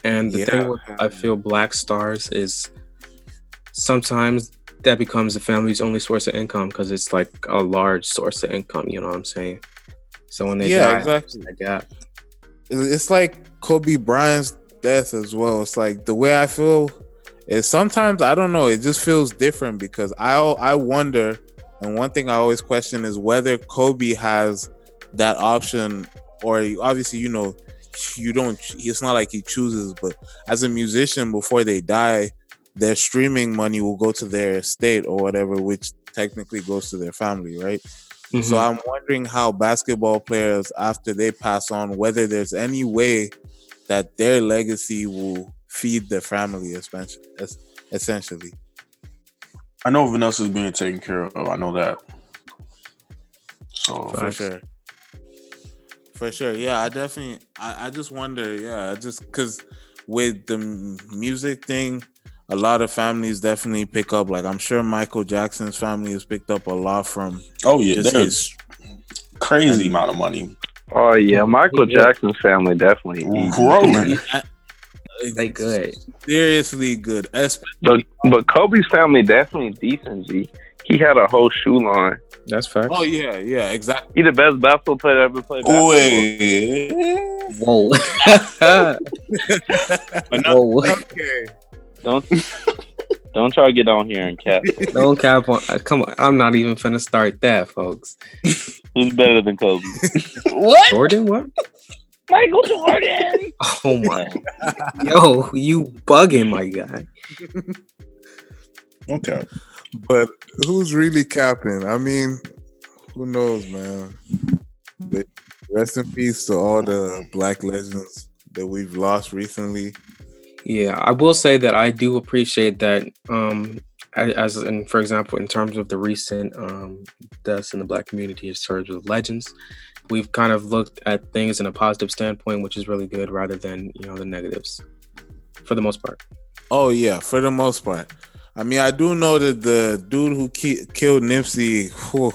and the Yeah. thing with I feel black stars is sometimes that becomes the family's only source of income because it's like a large source of income. You know what I'm saying? So when they Yeah, die, exactly. that gap. it's like Kobe Bryant's death as well. It's like the way I feel is sometimes I don't know. It just feels different because I I wonder, and one thing I always question is whether Kobe has that option, or obviously you know you don't. It's not like he chooses, but as a musician, before they die, their streaming money will go to their estate or whatever, which technically goes to their family, right? So Mhm. I'm wondering how basketball players, after they pass on, whether there's any way that their legacy will feed the family, essentially. Essentially, I know Vanessa's being taken care of. I know that. So for Facts. sure, for sure. Yeah, I definitely. I, I just wonder. Yeah, I just because with the music thing, a lot of families definitely pick up. Like I'm sure Michael Jackson's family has picked up a lot from oh yeah, just there's his crazy amount of money Oh yeah, Michael Jackson's family definitely. eats. rolling. [LAUGHS] [LAUGHS] They good. seriously good. Espe- But but Kobe's family definitely decent. G. He had a whole shoe line. That's fact. Oh yeah, yeah, exactly. He the best basketball player ever played. basketball. [LAUGHS] Wait. Whoa. Whoa. Okay. Don't don't try to get on here and cap. Don't cap on. uh, Come on. I'm not even finna start that, folks. Who's better than Kobe? [LAUGHS] What? Jordan, what? Michael Jordan. [LAUGHS] Oh my. Yo, you bugging, my guy. [LAUGHS] Okay. But who's really capping? I mean, who knows, man? But rest in peace to all the black legends that we've lost recently. Yeah, I will say that I do appreciate that. Um, a- as in, for example, in terms of the recent um deaths in the black community, in terms of legends, we've kind of looked at things in a positive standpoint, which is really good, rather than you know the negatives, for the most part. Oh yeah, for the most part. I mean, I do know that the dude who ki- killed Nipsey, whew,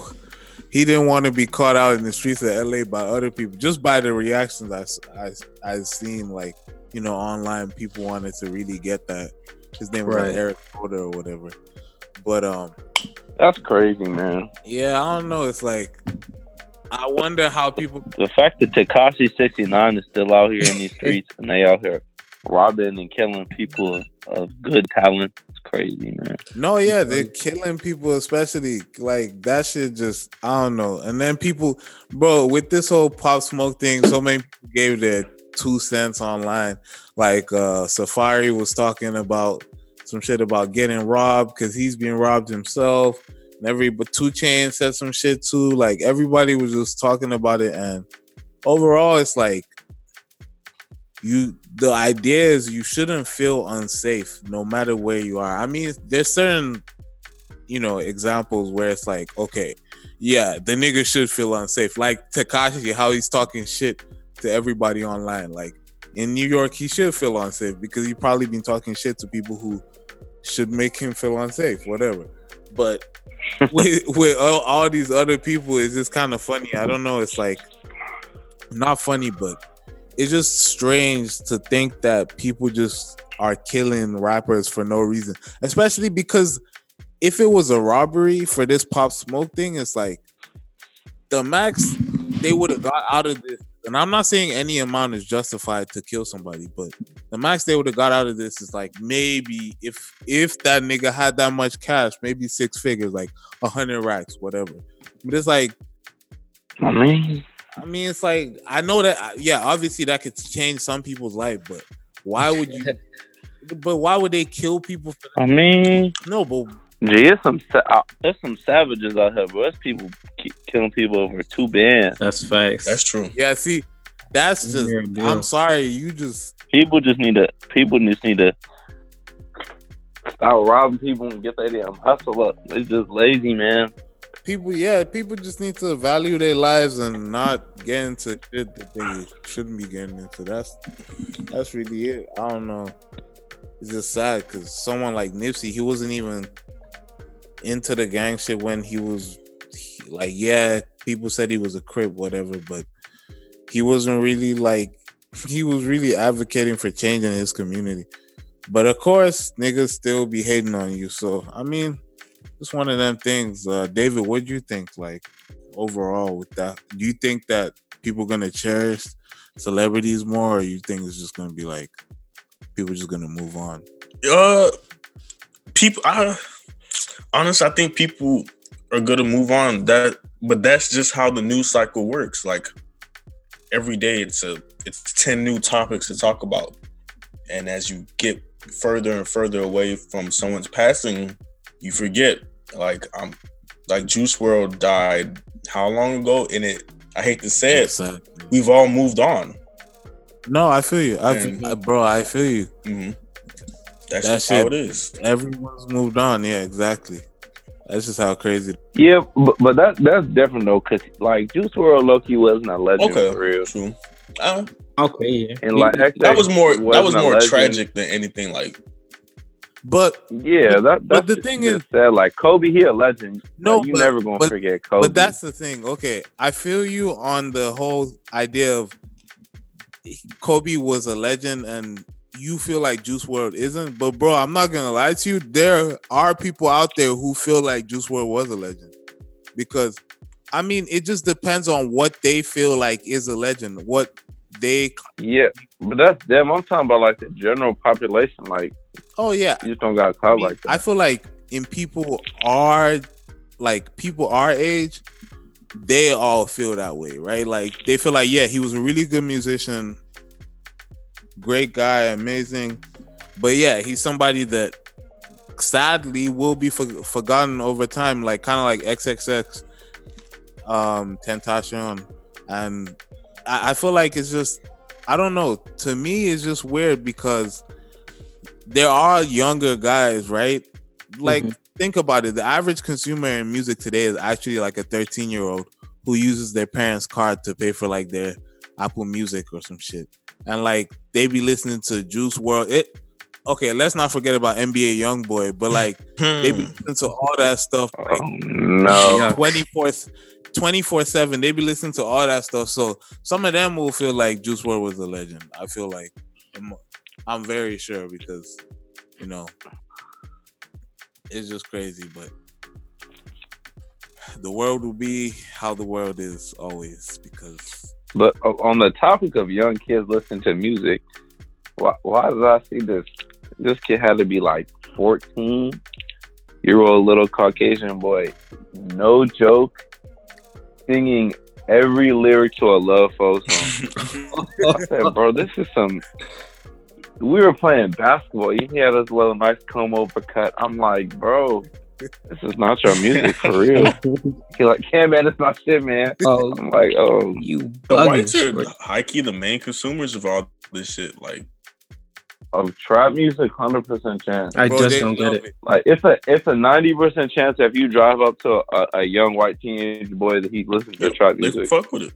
he didn't want to be caught out in the streets of LA by other people. Just by the reactions I I I seen, like you know, online, people wanted to really get that. His name was like Right. Eric Porter or whatever. But um, That's crazy, man. yeah, I don't know. It's like I wonder how people. The fact that Tekashi sixty nine is still out here in these streets and they out here robbing and killing people of good talent is crazy, man. No, yeah, they're killing people, especially like that shit. Just I don't know. And then people, bro, with this whole pop smoke thing, so many people gave their two cents online. Like uh Safaree was talking about some shit about getting robbed because he's being robbed himself. And every but Two Chain said some shit too. Like everybody was just talking about it, and overall, it's like you. The idea is you shouldn't feel unsafe no matter where you are. I mean, there's certain, you know, examples where it's like, okay, yeah, the nigga should feel unsafe. Like Tekashi, how he's talking shit to everybody online. Like in New York, he should feel unsafe because he probably been talking shit to people who should make him feel unsafe, whatever. But [LAUGHS] with with all, all these other people, it's just kind of funny. I don't know. It's like not funny, but it's just strange to think that people just are killing rappers for no reason, especially because if it was a robbery for this pop smoke thing, it's like the max they would have got out of this. And I'm not saying any amount is justified to kill somebody, but the max they would have got out of this is like maybe if if that nigga had that much cash, maybe six figures, like a hundred racks, whatever. But it's like, I mean, I mean, it's like I know that, uh, yeah, obviously that could change some people's life, but why would you? [LAUGHS] but why would they kill people? I mean, No, but gee, there's some sa- uh, there's some savages out here, bro. There's people killing people over two bands. That's facts. That's true. yeah, see, that's just. Yeah, yeah. I'm sorry, you just. People just need to people just need to stop robbing people and get their damn hustle up. It's just lazy, man. people yeah people just need to value their lives and not get into shit that they shouldn't be getting into that's that's really it i don't know it's just sad because someone like nipsey he wasn't even into the gang shit when he was he- like yeah people said he was a crip whatever but he wasn't really like [LAUGHS] he was really advocating for change in his community but of course niggas still be hating on you so i mean it's one of them things. Uh, David, what do you think? Like overall with that, do you think that people gonna cherish celebrities more, or you think it's just gonna be like people just gonna move on? Uh, people. I honestly, I think people are gonna move on. That, but that's just how the news cycle works. Like every day, it's a it's ten new topics to talk about, and as you get further and further away from someone's passing, you forget. Like I'm, like Juice WRLD died how long ago? And it, I hate to say it, sad. we've all moved on. No, I feel you. I, And- feel, bro, I feel you. hmm That's That's just how it. it is. Everyone's moved on. Yeah, exactly. That's just how crazy. Yeah, but, but that that's different though, cause like Juice WRLD Loki wasn't a legend Okay, for real, true. Uh, Okay, yeah. and like X that was more that was more tragic than anything like But Yeah, that. But That's the thing just is- that like Kobe, he a legend. no, Like, you never gonna but- forget Kobe. but that's the thing. Okay, I feel you on the whole idea of Kobe was a legend and you feel like Juice WRLD isn't. But bro, I'm not gonna lie to you. There are people out there who feel like Juice WRLD was a legend because I mean, it just depends on what they feel like is a legend. What they, yeah, but that's them. I'm talking about like the general population. Like oh yeah, you just don't got caught like that. I feel like in people are like people our age, they all feel that way, right? Like they feel like, yeah, he was a really good musician, great guy, amazing, but yeah, he's somebody that sadly will be for- forgotten over time, like kind of like XXX, um, Tentacion, and I-, I feel like it's just, I don't know. To me, it's just weird because there are younger guys, right? Like, think about it. The average consumer in music today is actually like a 13 year old who uses their parents' card to pay for like their Apple Music or some shit. And like they be listening to Juice WRLD. It okay, let's not forget about NBA Youngboy, but like they be hmm, listening to all that stuff like Oh, no, Yeah. 24 24 7 they be listening to all that stuff so some of them will feel like Juice WRLD was a legend i feel like i'm, I'm very sure because you know it's just crazy but the world will be how the world is always because But uh, on the topic of young kids listening to music, why, why did I see this? This kid had to be like 14 year old little Caucasian boy, no joke, singing every lyric to a Lud Foe song. [LAUGHS] I said, bro, this is some. We were playing basketball. He had this little nice comb over cut. I'm like, bro, this is not your music for real. [LAUGHS] He's like, yeah, man, it's not shit, man. oh, I'm like, oh, you the whites are high key the main consumers of all this shit. Like of trap music, hundred percent chance. I bro, just don't get love it. Like it's a it's a ninety percent chance that if you drive up to a, a young white teenage boy that he listens to trap they music. fuck with it.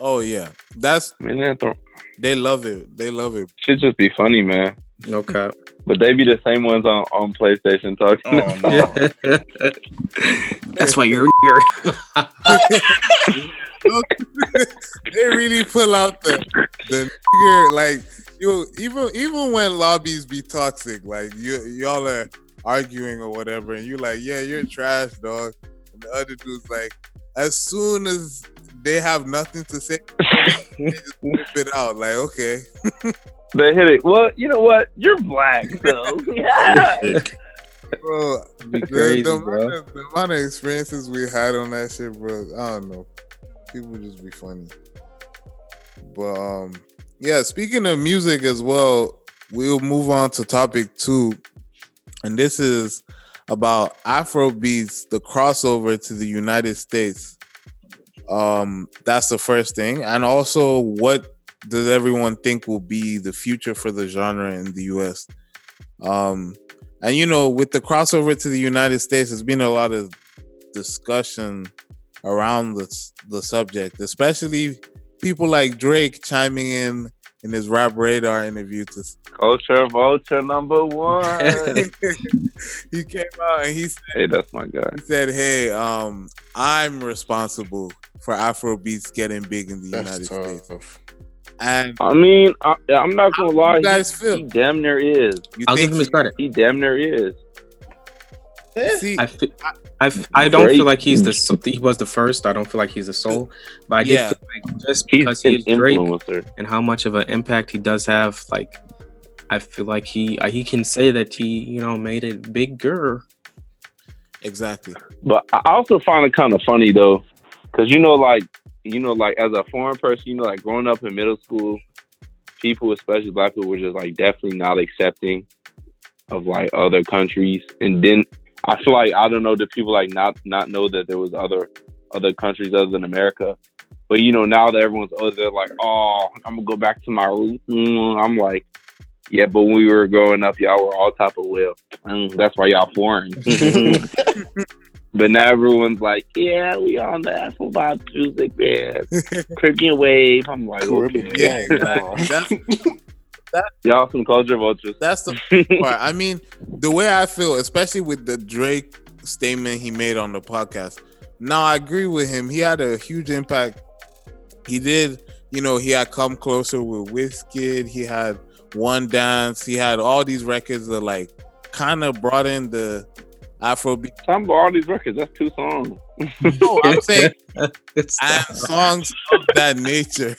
oh yeah that's I mean, that they love it they love it should just be funny, man. Okay. But they be the same ones on, on PlayStation talking. Oh no. [LAUGHS] That's why you're. Here. [LAUGHS] They really pull out the the nigger, like you even even when lobbies be toxic, like you y'all are arguing or whatever, and you like, yeah, you're trash, dog. And the other dude's like, as soon as they have nothing to say, [LAUGHS] they just whip it out. Like, okay, They hit it. Well, you know what? You're black, so [LAUGHS] yeah. bro. Be The, crazy, the, bro. amount of, the amount of experiences we had on that shit, bro. I don't know. People just be funny. But um, yeah. Speaking of music as well, we'll move on to topic two, and this is about Afro beats, the crossover to the United States. Um, that's the first thing, and also what does everyone think will be the future for the genre in the U.S. Um, and you know, with the crossover to the United States, there's been a lot of discussion around the the subject, especially people like Drake chiming in in his Rap Radar interview. To Culture [LAUGHS] vulture number one. [LAUGHS] he came out and he said, hey, that's my guy. he said, "Hey, um, I'm responsible for Afro beats getting big in the That's United States." tough. And I mean, I, I'm not gonna lie. you guys he, feel? he damn near is. You I'll give him his credit. He damn near is. See, I, fe- I, f- I don't Drake. feel like he's the he was the first. I don't feel like he's the soul, but I Yeah. feel like just He's because an he Drake influencer. and how much of an impact he does have, like I feel like he uh, he can say that he you know made it bigger. exactly. But I also find it kind of funny though, because you know, like you know, like as a foreign person, you know, like growing up in middle school, people, especially black people, were just like definitely not accepting of like other countries. And then I feel like I don't know, the people like not not know that there was other other countries other than America. But you know, now that everyone's other, like, oh, I'm gonna go back to my roots. Mm, I'm like. Yeah, but when we were growing up, y'all were all type of well. Mm, that's why y'all foreign. [LAUGHS] [LAUGHS] But now everyone's like, yeah, we on the Afrobeat music, man. Caribbean wave. I'm like, Caribbean okay. Yeah, exactly. That's [LAUGHS] Y'all some culture vultures. that's the [LAUGHS] part. I mean, the way I feel, especially with the Drake statement he made on the podcast. Now I agree with him. He had a huge impact. He did, you know, he had come closer with Wizkid. He had One Dance. He had all these records that like kind of brought in the Afrobeat. Some of all these records, that's two songs. No, I'm saying [LAUGHS] and songs of that nature.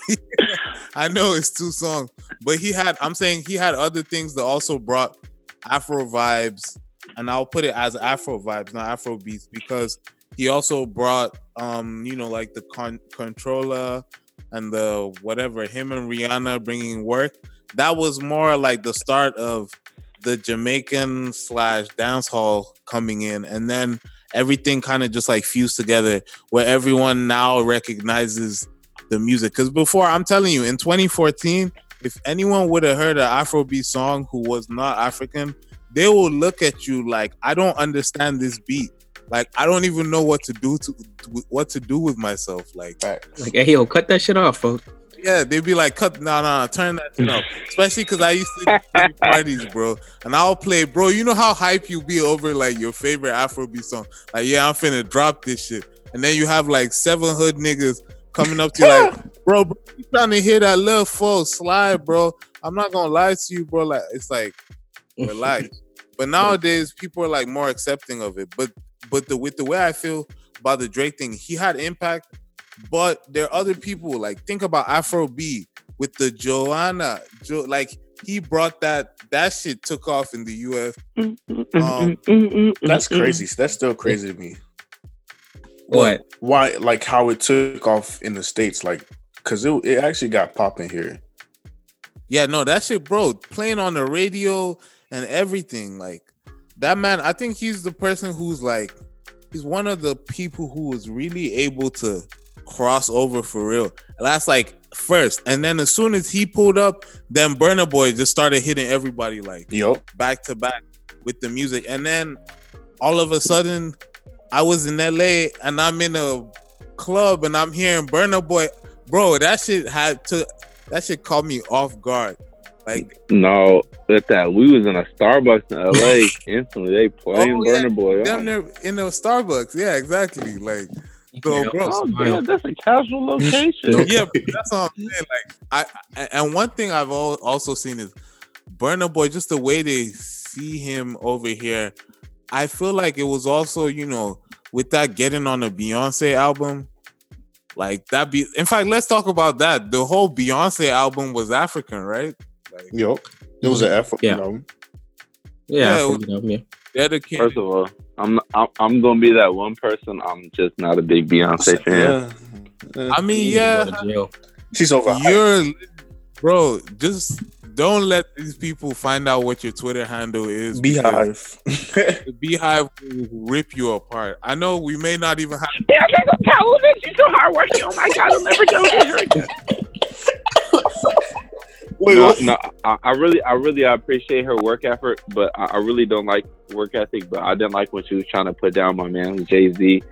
[LAUGHS] I know it's two songs, but he had. I'm saying he had other things that also brought Afro vibes, and I'll put it as Afro vibes, not Afro beats, because he also brought, um, you know, like the con- Controlla and the whatever him and Rihanna bringing work. That was more like the start of the Jamaican slash dance hall coming in, and then everything kind of just like fused together where everyone now recognizes the music. Because before, I'm telling you, in 2014, if anyone would have heard an Afrobeat song who was not African, they will look at you like, I don't understand this beat. Like, I don't even know what to do to what to do with myself. Like, Facts. like, hey, yo, cut that shit off, folks. Yeah, they'd be like, "Cut, no, no, turn that shit off." Especially because I used to parties, bro, and I'll play, bro. You know how hype you be over like your favorite Afrobeat song? Like, yeah, I'm finna drop this shit, and then you have like seven hood niggas coming up to you like, [LAUGHS] "Bro, bro you trying to hear that little full slide, bro?" I'm not gonna lie to you, bro. Like, it's like relax. but nowadays, people are like more accepting of it. But but the with the way I feel about the Drake thing, he had impact. But there are other people like think about Afro B with the Joanna, jo, like he brought that that shit took off in the US. Mm-hmm. Um, mm-hmm. That's mm-hmm. crazy. That's still crazy to me. What? Why? Like how it took off in the states, like because it, it actually got popping here. Yeah, no, that shit, bro, playing on the radio and everything. Like that man, I think he's the person who's like, he's one of the people who was really able to cross over for real. And that's like first, and then as soon as he pulled up, then Burna Boy just started hitting everybody like Yup. back to back with the music, and then all of a sudden, I was in LA and I'm in a club and I'm hearing Burna Boy, bro. That shit had to, that shit caught me off guard. Like, No, with that we was in a Starbucks in LA. [LAUGHS] Instantly, they playing Oh, yeah. Burna Boy. damn in the Starbucks. Yeah, exactly. Like, So, Yeah, bro- Oh, smile. damn, that's a casual [LAUGHS] location. yeah, but that's all I'm saying. Like, I, I and one thing I've al- also seen is Burna Boy. Just the way they see him over here, I feel like it was also, you know, with that getting on the Beyonce album. Like that be in fact, let's talk about that. The whole Beyonce album was African, right? Like Yo, it was an African Yeah. album. Yeah, Yeah, I it figured yeah. dedicated. First of all, I'm, I'm I'm gonna be that one person. I'm just not a big Beyonce fan. Yeah. I mean, yeah, go to jail. She's over. you're bro, just don't let these people find out what your Twitter handle is. because BeyHive. The BeyHive will rip you apart. I know we may not even have Beyonce's a talented. She's so hardworking. Oh my god, I'll never do it. Wait, no, what? no, I, I really, I really appreciate her work effort, but I, I really don't like work ethic. But I didn't like what she was trying to put down my man Jay Z.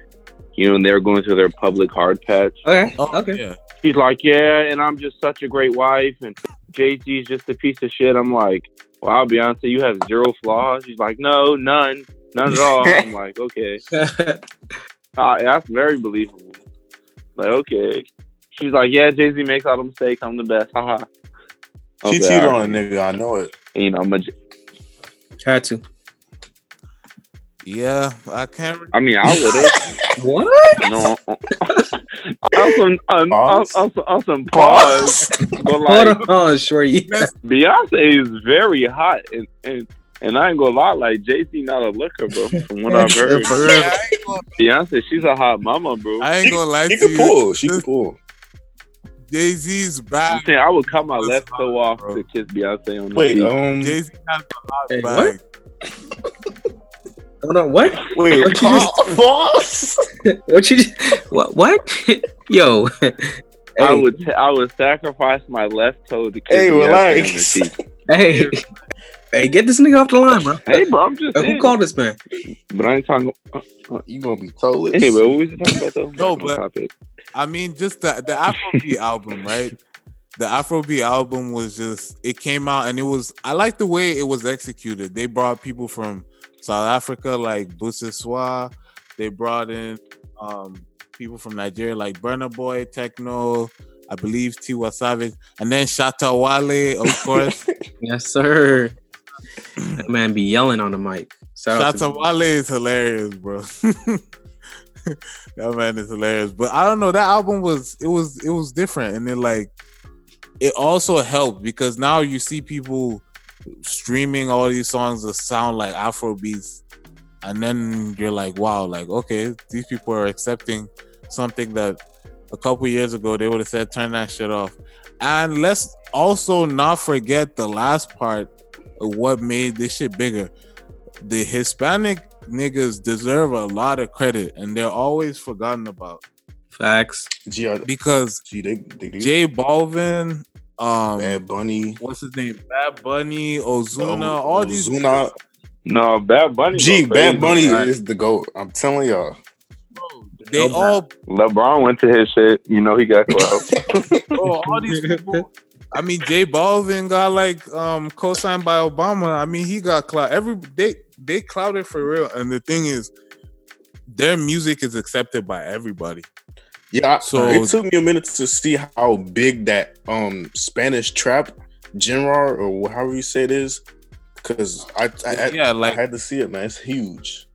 You know, and they were going through their public hard patch. Okay. oh, okay. yeah. She's like, yeah, and I'm just such a great wife, and Jay Z's just a piece of shit. I'm like, wow, Beyonce, you have zero flaws. She's like, no, none, none at all. I'm [LAUGHS] like, okay, [LAUGHS] uh, that's very believable. Like, okay. She's like, yeah, Jay Z makes all the mistakes. I'm the best. Haha. She Okay, cheated all right. on a nigga. I know it. You know, I'm a, Had to. Yeah, I can't. Re- I mean, I would have. [LAUGHS] What? You know, uh, uh, [LAUGHS] on some on, on, Pause? on, some- on some pause, [LAUGHS] but Hold like on, shorty. Beyonce is very hot, and and, and I ain't gonna lie, like Jay Z not a looker, bro. From what I've heard, For real. I ain't gonna, Beyonce, she's a hot mama, bro. I ain't gonna lie She to could you. pull. She could pull. Jay Z's I'm back. saying I would cut my That's left toe off bro. to kiss Beyonce on the Wait, cheek. um, Jay Z has a hot Hey, bag. Hold on, what? wait, What you just- [LAUGHS] boss. [LAUGHS] What you? just- What? What? [LAUGHS] Yo. I would t- I would sacrifice my left toe to kiss Hey, Beyonce on relax. the cheek. hey, hey, get this nigga off the line, bro. Hey, bro, I'm just Hey, who called this man? But I ain't talking. Uh, uh, you gonna be toeless? Anyway, what was you talking about though? No, Back but- topic. I mean, just the the Afrobeat [LAUGHS] album, right? The Afrobeat album was just it came out and it was I like the way it was executed. They brought people from South Africa like Busiswa. They brought in um people from Nigeria like Burna Boy, Tekno, I believe Tiwa Savage, and then Shatta Wale, of [LAUGHS] course. Yes, sir. That man be yelling on the mic. Shout out to- Wale is hilarious, bro. [LAUGHS] that man is hilarious. But I don't know. That album was it was it was different, and it like it also helped because now you see people streaming all these songs that sound like Afro beats, and then you're like, wow, like okay, these people are accepting something that a couple years ago they would have said turn that shit off. And let's also not forget the last part of what made this shit bigger. The Hispanic niggas deserve a lot of credit and they're always forgotten about Facts. Gee, because gee, they, they do. J Balvin, um, Bad Bunny. what's his name, Bad Bunny, Ozuna, Oh, all these. Ozuna. No, Bad Bunny. Gee, Bad crazy. Bunny is the goat. I'm telling y'all. They No all, LeBron went to his shit. You know he got clout. bro, [LAUGHS] all these people. [LAUGHS] I mean, J Balvin got like um co-signed by Obama. I mean, he got clout. Every they they clouded for real. And the thing is, their music is accepted by everybody. Yeah, So- it took me a minute to see how big that um Spanish trap genre or however you say it is, because I I, I, yeah, I like had to see it, man. It's huge.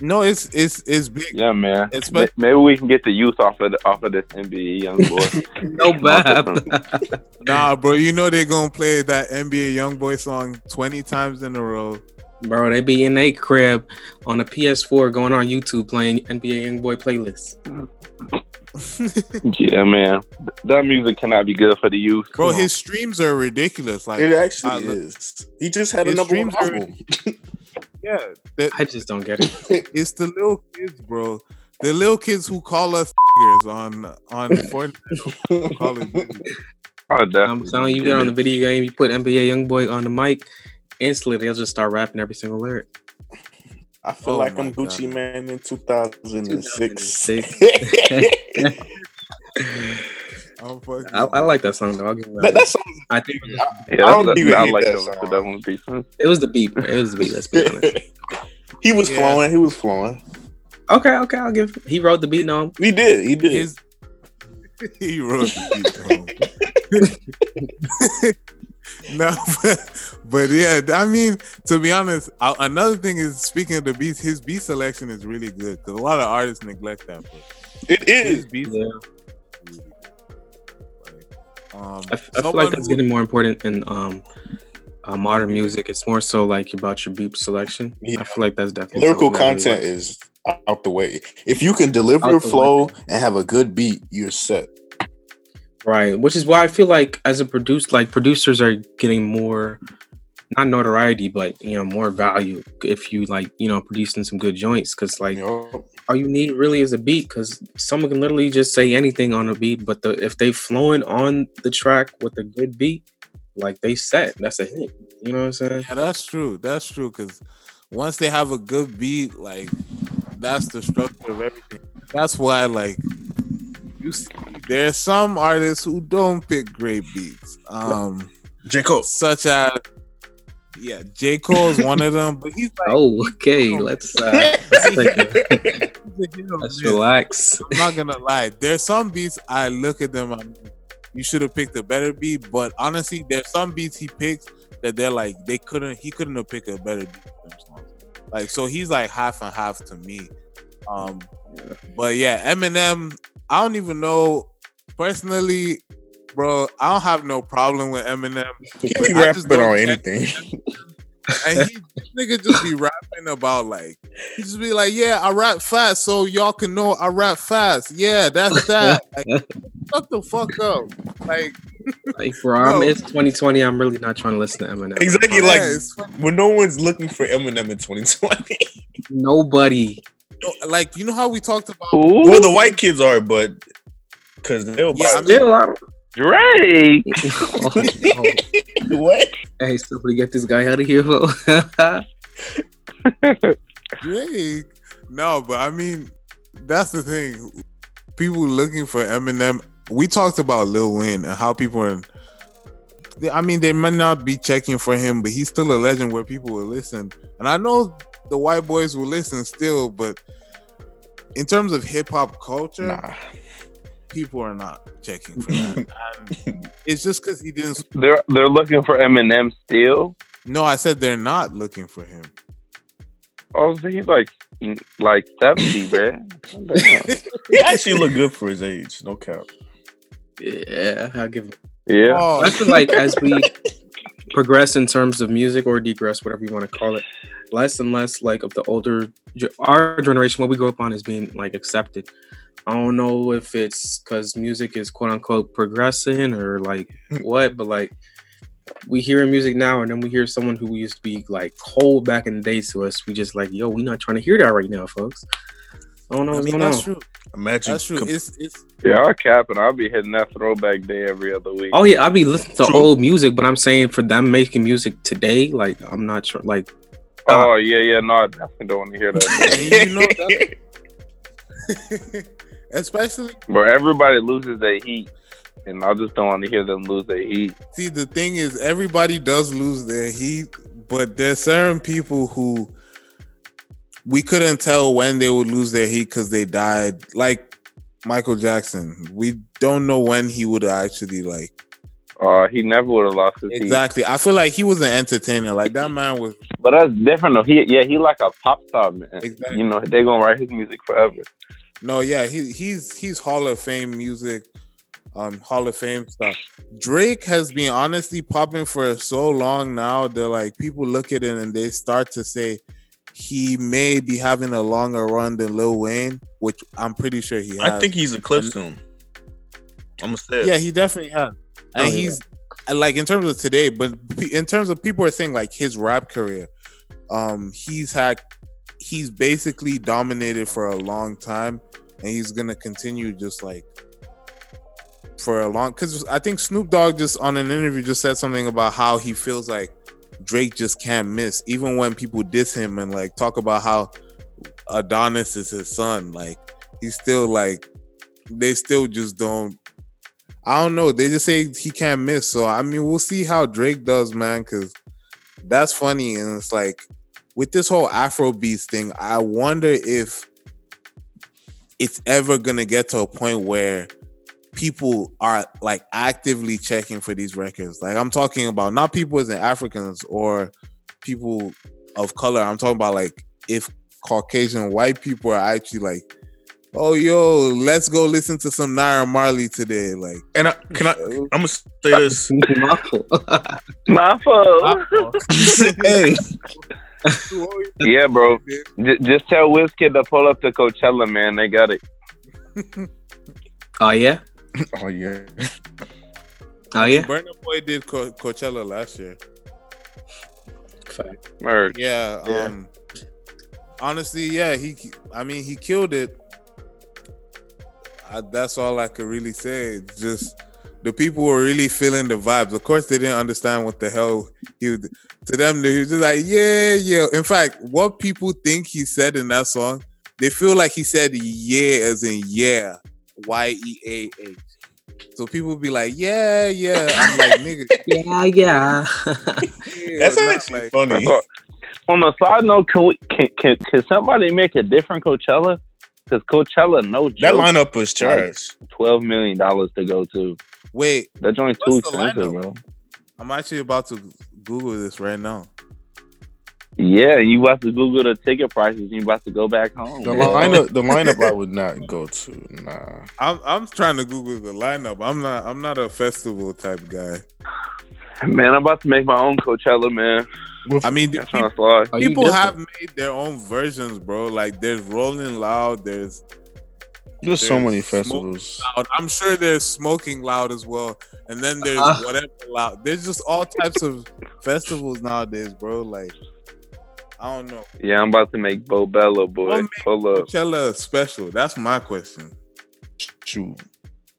No, it's it's it's big. yeah, man. It's Ma- Maybe we can get the youth off of the, off of this NBA young boy. [LAUGHS] No bad. Nah, bro, you know they're gonna play that NBA young boy song twenty times in a row. Bro, they be in a crib on a PS4 going on YouTube playing NBA young boy playlist. [LAUGHS] yeah, man. That music cannot be good for the youth. bro, Come on. his streams are ridiculous. Like, It actually I is. He just had a His number one streams are- album. [LAUGHS] yeah, the, I just don't get it. [LAUGHS] it's the little kids, bro. The little kids who call us [LAUGHS] on on [LAUGHS] Fortnite. or Call of Oh, I'm definitely. telling you, get on the video game, you put NBA Youngboy on the mic, instantly they'll just start rapping every single lyric. I feel Oh like I'm Gucci God. Man in 2006. 2006. I'm I'm fucking. I, I like that song though. I'll give him That, that. that song, I think Yeah, I don't that's- even I like that that, song. that one decent. it was the beat. It was the beat. Let's be honest. [LAUGHS] he was Yeah. flowing. He was flowing. Okay, okay. I'll give. He wrote the beat. No, He did. He did. his. [LAUGHS] he wrote the beat. home. [LAUGHS] no, but, but yeah, I mean, to be honest, uh, another thing is speaking of the beats, his beat selection is really good because a lot of artists neglect that. But it his is. beats, yeah. Um, I, f- I feel like that's getting more important in um uh, modern music. It's more so like about your beat selection. Yeah. I feel like that's definitely Lyrical really content is out the way. If you can deliver Out the flow way. and have a good beat, you're set. right, which is why I feel like as a producer, like producers are getting more. Not notoriety, but you know, more value if you like, you know, producing some good joints. Cause like know, all you need really is a beat because someone can literally just say anything on a beat but the if they flowing on the track with a good beat like they set that's a hit you know what i'm saying Yeah, that's true. That's true. Because once they have a good beat, like that's the structure of everything. That's why, like, you see, there's some artists who don't pick great beats. Um, J. Cole. such as yeah, J. Cole is one of them, but he's like oh okay let's uh let's, [LAUGHS] a- let's relax I'm not gonna lie. There's some beats I look at them. I'm you should have picked a better beat. But honestly, there's some beats he picks that they're like they couldn't. He couldn't have picked a better beat. for them songs. Like so, he's like half and half to me. Um, but yeah, Eminem. I don't even know personally, bro. I don't have no problem with Eminem. He But be rapping on anything. And he nigga just be rapping about like he just be like, yeah, I rap fast, so y'all can know I rap fast. Yeah, that's that. Like, shut the fuck up. Like, like bro I'm, No. it's 2020 i'm really not trying to listen to eminem Exactly. yeah, Like it's fucking- when no one's looking for Eminem in 2020. nobody like you know how we talked about. Ooh, well, the white kids are, but because they'll Yeah, I buy- mean- Still, I don't- Drake. Oh, [LAUGHS] oh. what? hey somebody get this guy out of here bro. [LAUGHS] Drake. No, but I mean, that's the thing. People looking for Eminem. We talked about Lil Wayne and how people are. I mean, they might not be checking for him, but he's still a legend where people will listen. And I know the white boys will listen still, but in terms of hip hop culture, Nah. People are not checking for that. and [LAUGHS] um, it's just because he didn't. They're they're looking for Eminem still. No, I said they're not looking for him. Oh, so he's like like seventy, [LAUGHS] man. He actually look good for his age. No cap. yeah i'll give him Yeah. Oh, I feel like as we progress in terms of music or degress, whatever you want to call it, less and less like of the older our generation, what we grew up on is being like accepted. I don't know if it's because music is quote unquote progressing or like hmm. what, but like we hear music now and then we hear someone who used to be like cold back in the days to us. We just like, yo, we not trying to hear that right now, folks. I don't know I mean, that's on. true. Imagine. That's true. com- It's it's Yeah, I'll cap and I'll be hitting that throwback day every other week. Oh yeah, I'll be listening to True. old music, but I'm saying for them making music today, like I'm not sure. Like Oh, yeah, yeah, no, I definitely don't want to hear that. [LAUGHS] You know that- [LAUGHS] especially But everybody loses their heat, and I just don't want to hear them lose their heat. see the thing is everybody does lose their heat but there's certain people who we couldn't tell when they would lose their heat because they died like michael jackson we don't know when he would actually like Uh, he never would have lost his heat. exactly i feel like he was an entertainer like that man was But that's different though. He, yeah, he like a pop star man. Exactly. You know, they gonna write his music forever. No yeah he, he's he's hall of fame music um hall of fame stuff drake has been honestly popping for so long now that like people look at it and they start to say he may be having a longer run than lil wayne which i'm pretty sure he has I think he's eclipsed him. I'm gonna say. yeah he definitely has and Oh, he's and, like in terms of today but in terms of people are saying like his rap career um he's had he's basically dominated for a long time and he's gonna continue just like for a long because i think snoop dogg just on an interview just said something about how he feels like drake just can't miss even when people diss him and like talk about how adonis is his son like he's still like they still just don't I don't know. They just say he can't miss. So I mean, we'll see how Drake does, man. Because that's funny, and it's like with this whole Afro beats thing. I wonder if it's ever gonna get to a point where people are like actively checking for these records. Like I'm talking about not people as in Africans or people of color. I'm talking about like if Caucasian white people are actually like, oh yo, let's go listen to some Naira Marley today. Like, And I, can I? I'm gonna say this. [LAUGHS] My fault. hey, [LAUGHS] [LAUGHS] Yeah, bro. J- just tell Wizkid to pull up to Coachella, man. They got it. [LAUGHS] oh yeah, Oh yeah. oh yeah. Burna Boy did Co- Coachella last year. Fact. Merch. Yeah, Yeah. um honestly, yeah, he I mean he killed it. I, that's all I could really say. It's Just the people were really feeling the vibes. Of course, they didn't understand what the hell he would, to them. They was just like, yeah, yeah. In fact, what people think he said in that song, they feel like he said yeah as in yeah, Y E A H. So people be like, yeah, yeah. I'm like, [LAUGHS] nigga, Yeah, yeah. yeah, That's not actually like- funny. On a side note, can we can, can, can somebody make a different Coachella? Because Coachella, no joke. That lineup was trash. twelve million dollars to go to. Wait, That joint too expensive, bro. I'm actually about to Google this right now. Yeah, you about to Google the ticket prices. and You about to go back home. The man. lineup, [LAUGHS] the lineup, I would not go to. Nah. I'm I'm trying to Google the lineup. I'm not I'm not a festival type guy. Man, I'm about to make my own Coachella, man. I mean, people, trying to slide. Are you people have made their own versions, bro. Like there's Rolling Loud, there's There's so many festivals. Loud. I'm sure there's Smoking Loud as well, and then there's Uh. whatever Loud. There's just all types of festivals nowadays, bro. Like I don't know. Yeah, I'm about to make Bo Bello, boy. Make Pull up. Coachella special. That's my question. Shoot.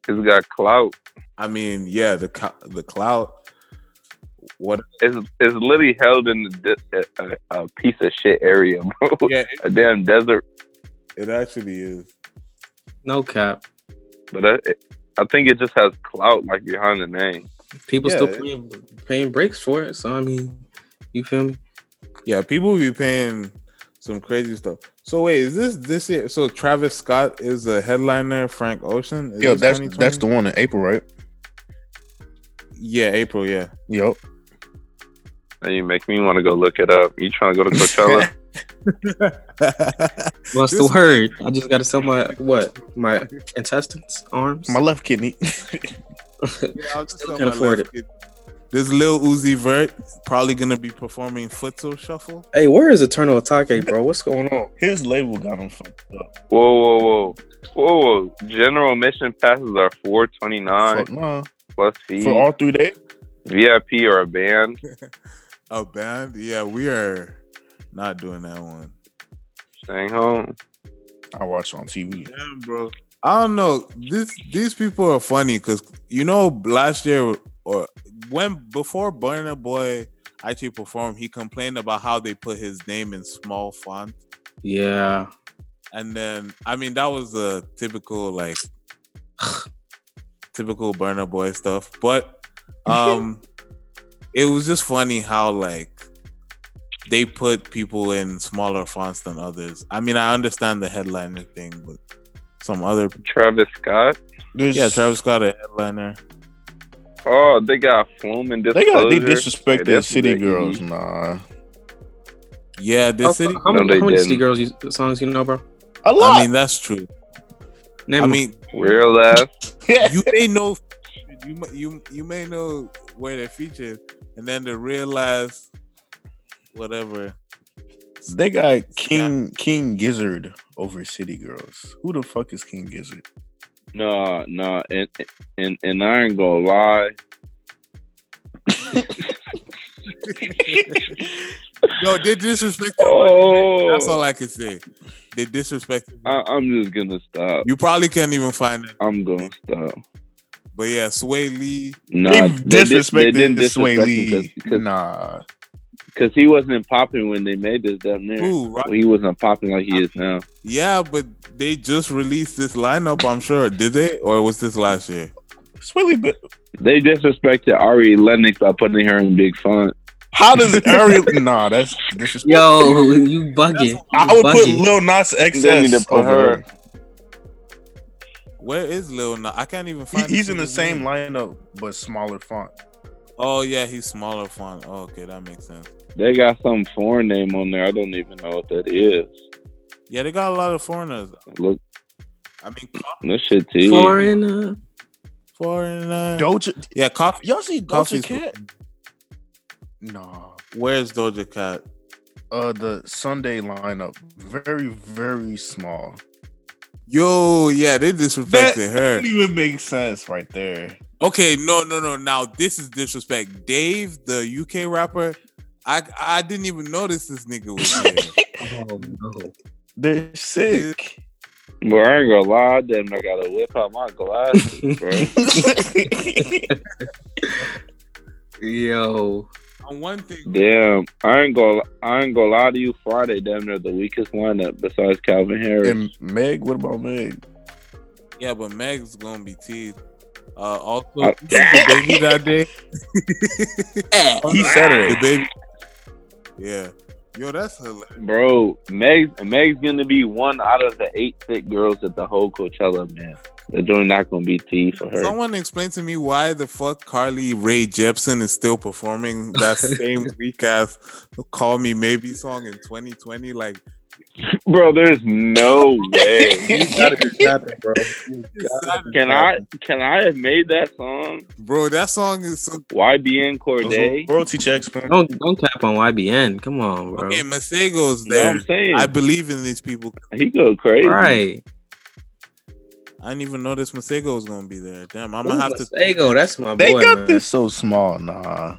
It's got clout. I mean, yeah, the co- the cloud. What? It's it's literally held in the, de- a, a piece of shit area, bro. Yeah, it, [LAUGHS] A damn desert. it actually is. No cap. But I, I think it just has clout like behind the name. People Yeah, still it- paying paying breaks for it. So I mean, you feel me? Yeah, people be paying some crazy stuff. So wait, is this this year? So Travis Scott is a headliner. Frank Ocean. Is Yo, that's 2020? that's the one in April, right? yeah April. Yeah. Yep. And you make me want to go look it up. You trying to go to Coachella? [LAUGHS] [LAUGHS] What's This- the word? I just got to sell my what? My intestines, arms. My left kidney. [LAUGHS] [LAUGHS] Yeah, I'll just Still can my afford left kid. This Lil Uzi Vert probably gonna be performing Futsal Shuffle. hey, where is Eternal Atake, bro? What's going on? His label got him fucked up. whoa, whoa, whoa, whoa, whoa! General admission passes are four twenty nine Fuck plus fee. For all three days. VIP or a band. A band? Yeah, we are not doing that one. Staying home. I watch on TV. Damn, bro. I don't know. This these people are funny because you know last year or when before Burna Boy actually performed, he complained about how they put his name in small font. Yeah. And then I mean that was a typical like [SIGHS] typical Burna Boy stuff. But um [LAUGHS] it was just funny how like they put people in smaller fonts than others. I mean I understand the headliner thing, but some other Travis Scott. There's, yeah, Travis Scott a headliner. Oh, they got Flume and They got they Disclosure. disrespected Hey, that's City big. Girls. Nah. Yeah, the How, city. how, No, many, they how many. City Girls you, songs you know, bro? A lot. I mean that's true. Name I 'em. mean Real ass. you may know you may- you you may know where they're featured, and then the real realize whatever. they got King King Gizzard over City Girls. Who the fuck is King Gizzard? No, no, and and and I ain't gonna lie. [LAUGHS] No, they disrespected. Oh, That's all I can say. They disrespect. I, I'm just gonna stop. You probably can't even find it. I'm gonna stop. But yeah, Swae Lee. Nah, they they, did- disrespected they didn't Swae Lee. him because Nah. Because he wasn't popping when they made this damn near. Who? Right? He wasn't popping like he is now. Yeah, but they just released this lineup. I'm sure. Did they, or was this last year? Swae Lee, but They disrespected Ari Lennox by putting her in big font. how does it? [LAUGHS] Ari, nah, that's disrespectful. Yo, you bugging. I You would put. Lil Nas X They need to put over her- her. Where is Lil Nas? I can't even He- he's in the nigga's same lineup but smaller font. Oh yeah, he's smaller font. Oh, okay, that makes sense. They got some foreign name on there. I don't even know what that is. Yeah, they got a lot of foreigners. Look, I mean, this shit too. Foreign. Uh, foreigner. Doja, Yeah, coffee. y'all see Doja Coffee's Cat? Nah, Where's Doja Cat? uh, the Sunday lineup very, very small. Yo, yeah, they disrespected her. Doesn't even make sense right there. Okay, no, no, no. Now this is disrespect. Dave, the UK rapper, I I didn't even notice this nigga was [LAUGHS] there. oh no. They're sick. Bro, I ain't gonna lie, I damn I gotta whip out my glasses, bro. [LAUGHS] Yo. On one thing, damn, I ain't gonna, I ain't gonna lie to you. Friday, damn near the weakest lineup besides Calvin Harris. and Meg, what about Meg? yeah, but Meg's gonna be teased. Uh, also, Uh, the baby that day. [LAUGHS] He Saturday. The baby. Yeah. Yo, that's hilarious. Bro, Meg, Meg's gonna be one out of the eight thick girls at the whole Coachella, man. They're doing not gonna be T for her. Someone explain to me why the fuck Carly Rae Jepsen is still performing that [LAUGHS] same week as "Call Me Maybe" song in 2020. Like, Bro, there's no way. [LAUGHS] You gotta be capping, bro. Can I, can I have made that song? bro, that song is so YBN Cordae. Royalty checks, man. Don't don't tap on YBN. Come on, bro. okay. Masego's You know what there. I'm saying? I believe in these people. he go crazy. Right. I didn't even notice Masego was gonna be there. Damn, I'm gonna have to. Masego, that's my They boy. got man. this so small, nah.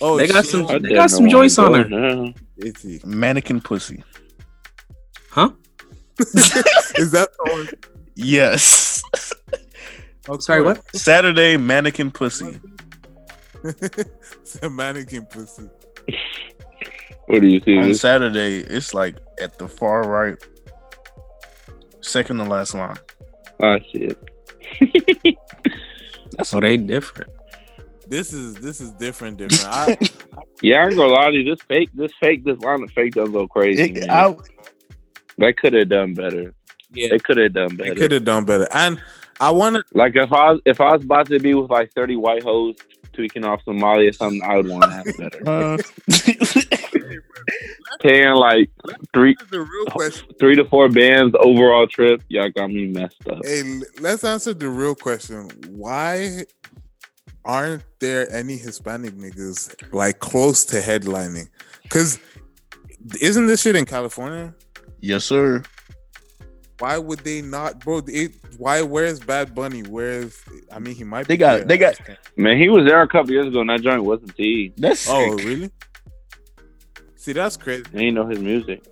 Oh, They got shit. some- I They got some joints on was her. going on. Is he? Mannequin pussy. Huh? is that the one? Yes. Oh, Sorry, what? Saturday mannequin pussy. [LAUGHS] it's a mannequin pussy. What do you see? On? Saturday, it's like at the far right, second to last line. Oh shit. That's [LAUGHS] So they different. This is this is different. Different. I, [LAUGHS] Yeah, I ain't gonna lie to you. This fake, this fake, this line of fake does go crazy. It- I- they could have done better. Yeah. They could have done better. they could have done better. And I want to. Like if I was, if I was about to be with like thirty white hoes tweaking off Somalia or something, I would want to have better. [LAUGHS] uh, [LAUGHS] Paying like three, The real question. three to four bands overall trip. Y'all got me messed up. Hey, let's answer the real question. Why aren't there any Hispanic niggas like close to headlining? Because isn't this shit in California? Yes, sir. Why would they not, bro? It, why? Where's Bad Bunny? Where's? I mean, he might. They be got- there. they got- Man, he was there a couple years ago, and that joint wasn't T. That's Oh, sick. really? See, that's crazy. They ain't know his music.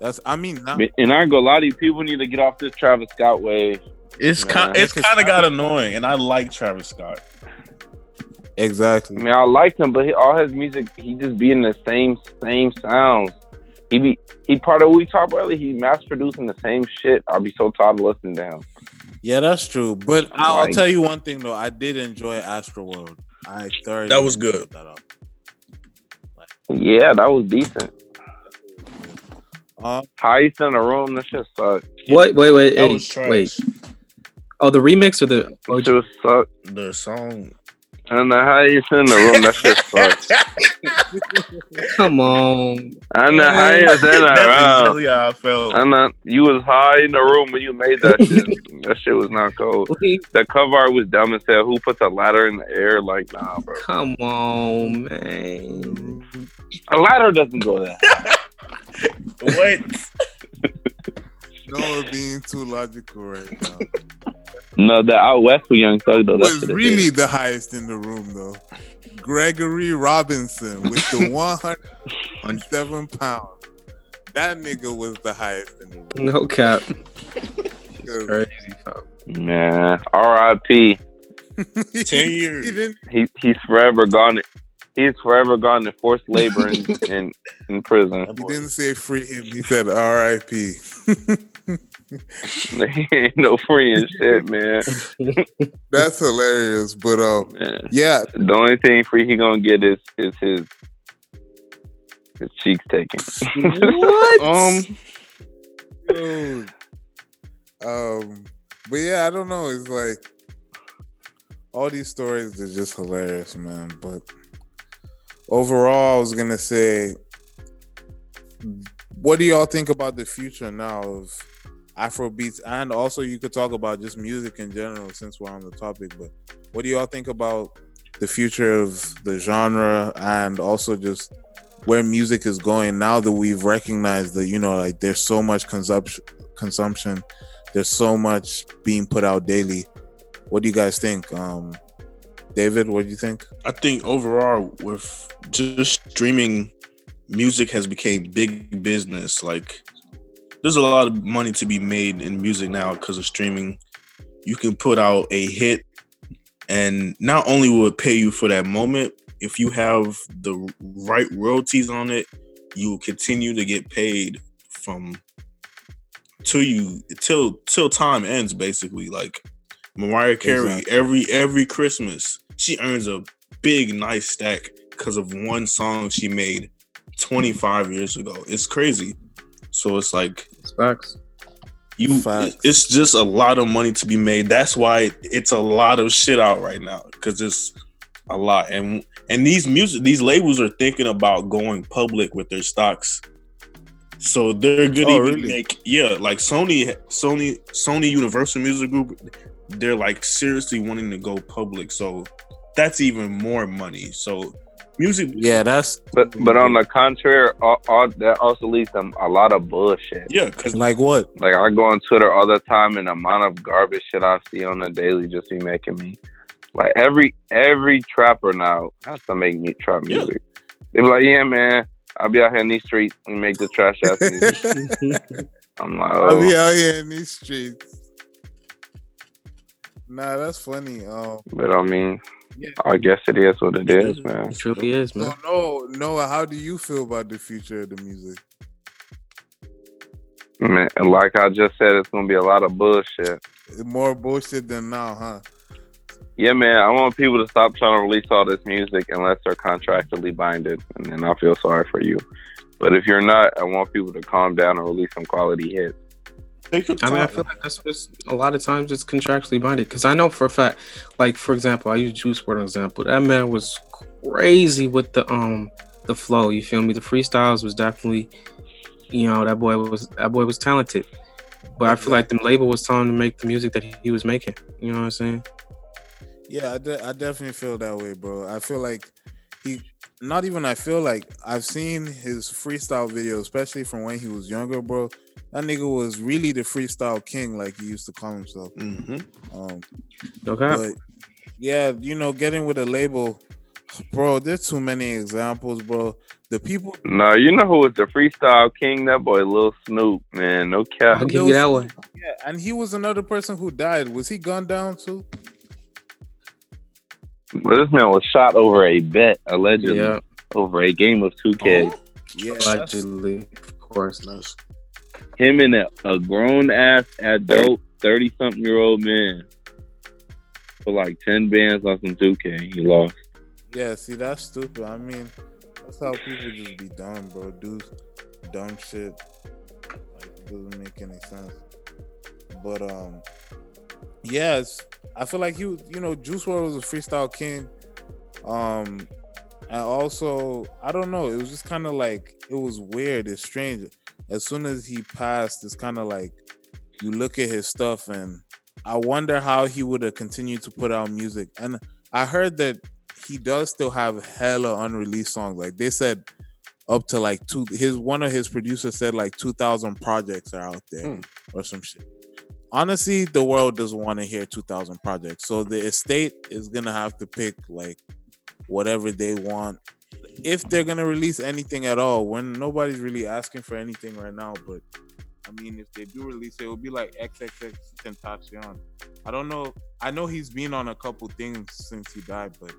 That's. I mean, not, And I ain't gonna lie to you, people need to get off this Travis Scott wave. It's Yeah. kind. It's It's kind of got annoying, and I like Travis Scott. Exactly. I mean, I like him, but he, all his music, he just be in the same same sounds. He be he part of what we talked earlier. He mass producing the same shit. I'll be so tired of listening to him. Yeah, that's true. But I'll, I'll tell you one thing though. I did enjoy Astroworld. I thoroughly That was good. That up. Yeah, that was decent. Uh, Heist in a room, that shit sucked. Wait, wait, wait, That Eddie, was wait. Oh, the remix or the That OG? shit sucked. The song. And the heist in the room, that shit sucked. [LAUGHS] Come on. And the heist in the That's room. exactly how I felt. And the, you was high in the room when you made that shit. [LAUGHS] that shit was not cold. The cover art was dumb as hell. Who put the ladder in the air? Like, nah, bro. Come on, man. A ladder doesn't go there. [LAUGHS] What? No, we're being too logical right now. No, the out west with Young Thug though. That's was really the highest in the room though. Gregory Robinson with the [LAUGHS] 107 pounds. That nigga was the highest in the room. No cap. Crazy, fam. Man, R.I.P. Ten years. He he's forever gone. He's forever gone to forced labor in, [LAUGHS] in, in prison. He didn't say free him. He said R.I.P. [LAUGHS] ain't no free and shit, man. [LAUGHS] That's hilarious. But um, man. yeah, The only thing free he gonna get is is his his cheeks taken. what? Um, dude. Um, but yeah, I don't know. It's like all these stories are just hilarious, man. But overall, I was gonna say, what do y'all think about the future now of Afro beats? And also, you could talk about just music in general, since we're on the topic. But what do y'all think about the future of the genre and also just where music is going now that we've recognized that you know like there's so much consumption consumption there's so much being put out daily what do you guys think um david what do you think I think overall with just streaming music has become big business. Like there's a lot of money to be made in music now because of streaming. You can put out a hit and not only will it pay you for that moment, if you have the right royalties on it, you will continue to get paid from till you till till time ends basically. Like Mariah Carey, Exactly. every every Christmas, she earns a big nice stack because of one song she made 25 years ago. It's crazy. So it's like It's facts. you Facts. it's just a lot of money to be made. That's why it's a lot of shit out right now because it's a lot. And and these music these labels are thinking about going public with their stocks. So they're gonna Oh, even really? make yeah, like Sony Sony Sony Universal Music Group, they're like seriously wanting to go public. So that's even more money. So music yeah that's But but on the contrary, all, all, that also leads to a lot of bullshit. yeah, because like what Like I go on Twitter all the time, and the amount of garbage shit I see on the daily just be making me like every every trapper now has to make me trap Yeah. music. They be like, yeah, man, I'll be out here in these streets and make the trash ass music. [LAUGHS] I'm like, i'll oh, be out here in these streets nah that's funny um but I mean, Yeah. I guess it is what it is, man. It truly is, man. so no noah how do you feel about the future of the music man. Like I just said, it's gonna be a lot of bullshit. more bullshit than now huh Yeah, man. I want people to stop trying to release all this music unless they're contractually binded, and then I feel sorry for you. But if you're not, I want people to calm down and release some quality hits. Take your I mean, I feel like that's just a lot of times it's contractually binded. Because I know for a fact, like for example, I use Juice WRLD as an example. That man was crazy with the um the flow. You feel me? The freestyles was definitely, you know, that boy was that boy was talented. But I feel like the label was telling him to make the music that he, he was making. You know what I'm saying? Yeah, I, de- I definitely feel that way, bro. I feel like he, not even I feel like I've seen his freestyle video, especially from when he was younger, bro. That nigga was really the freestyle king, like he used to call himself. Mhm. Um, Okay. but yeah, you know, getting with a label, bro. There's too many examples, bro. The people, No, you know who was the freestyle king? That boy, Lil Snoop, man. No cap. I'll give you that one. yeah, and he was another person who died. Was he gunned down too? But this man was shot over a bet, allegedly, Yeah, over a game of 2K. Yeah, allegedly, of course. Nice. Him and a, a grown ass adult, 30 something year old man for like 10 bands on some 2K. He lost. Yeah, see, that's stupid. I mean, that's how people just be dumb, bro. Do dumb shit. Like, doesn't make any sense. But um, yes, I feel like he, you know, Juice WRLD was a freestyle king. Um, and also, I don't know. It was just kind of like it was weird. It's strange. As soon as he passed, it's kind of like you look at his stuff, and I wonder how he would have continued to put out music. And I heard that he does still have hella unreleased songs. Like they said, up to like two. His one of his producers said like two thousand projects are out there Hmm. or some shit. Honestly, the world doesn't want to hear two thousand projects, so the estate is gonna have to pick like whatever they want. If they're gonna release anything at all, when nobody's really asking for anything right now, but I mean, if they do release it, it will be like XXX Tentacion. I don't know. I know he's been on a couple things since he died, but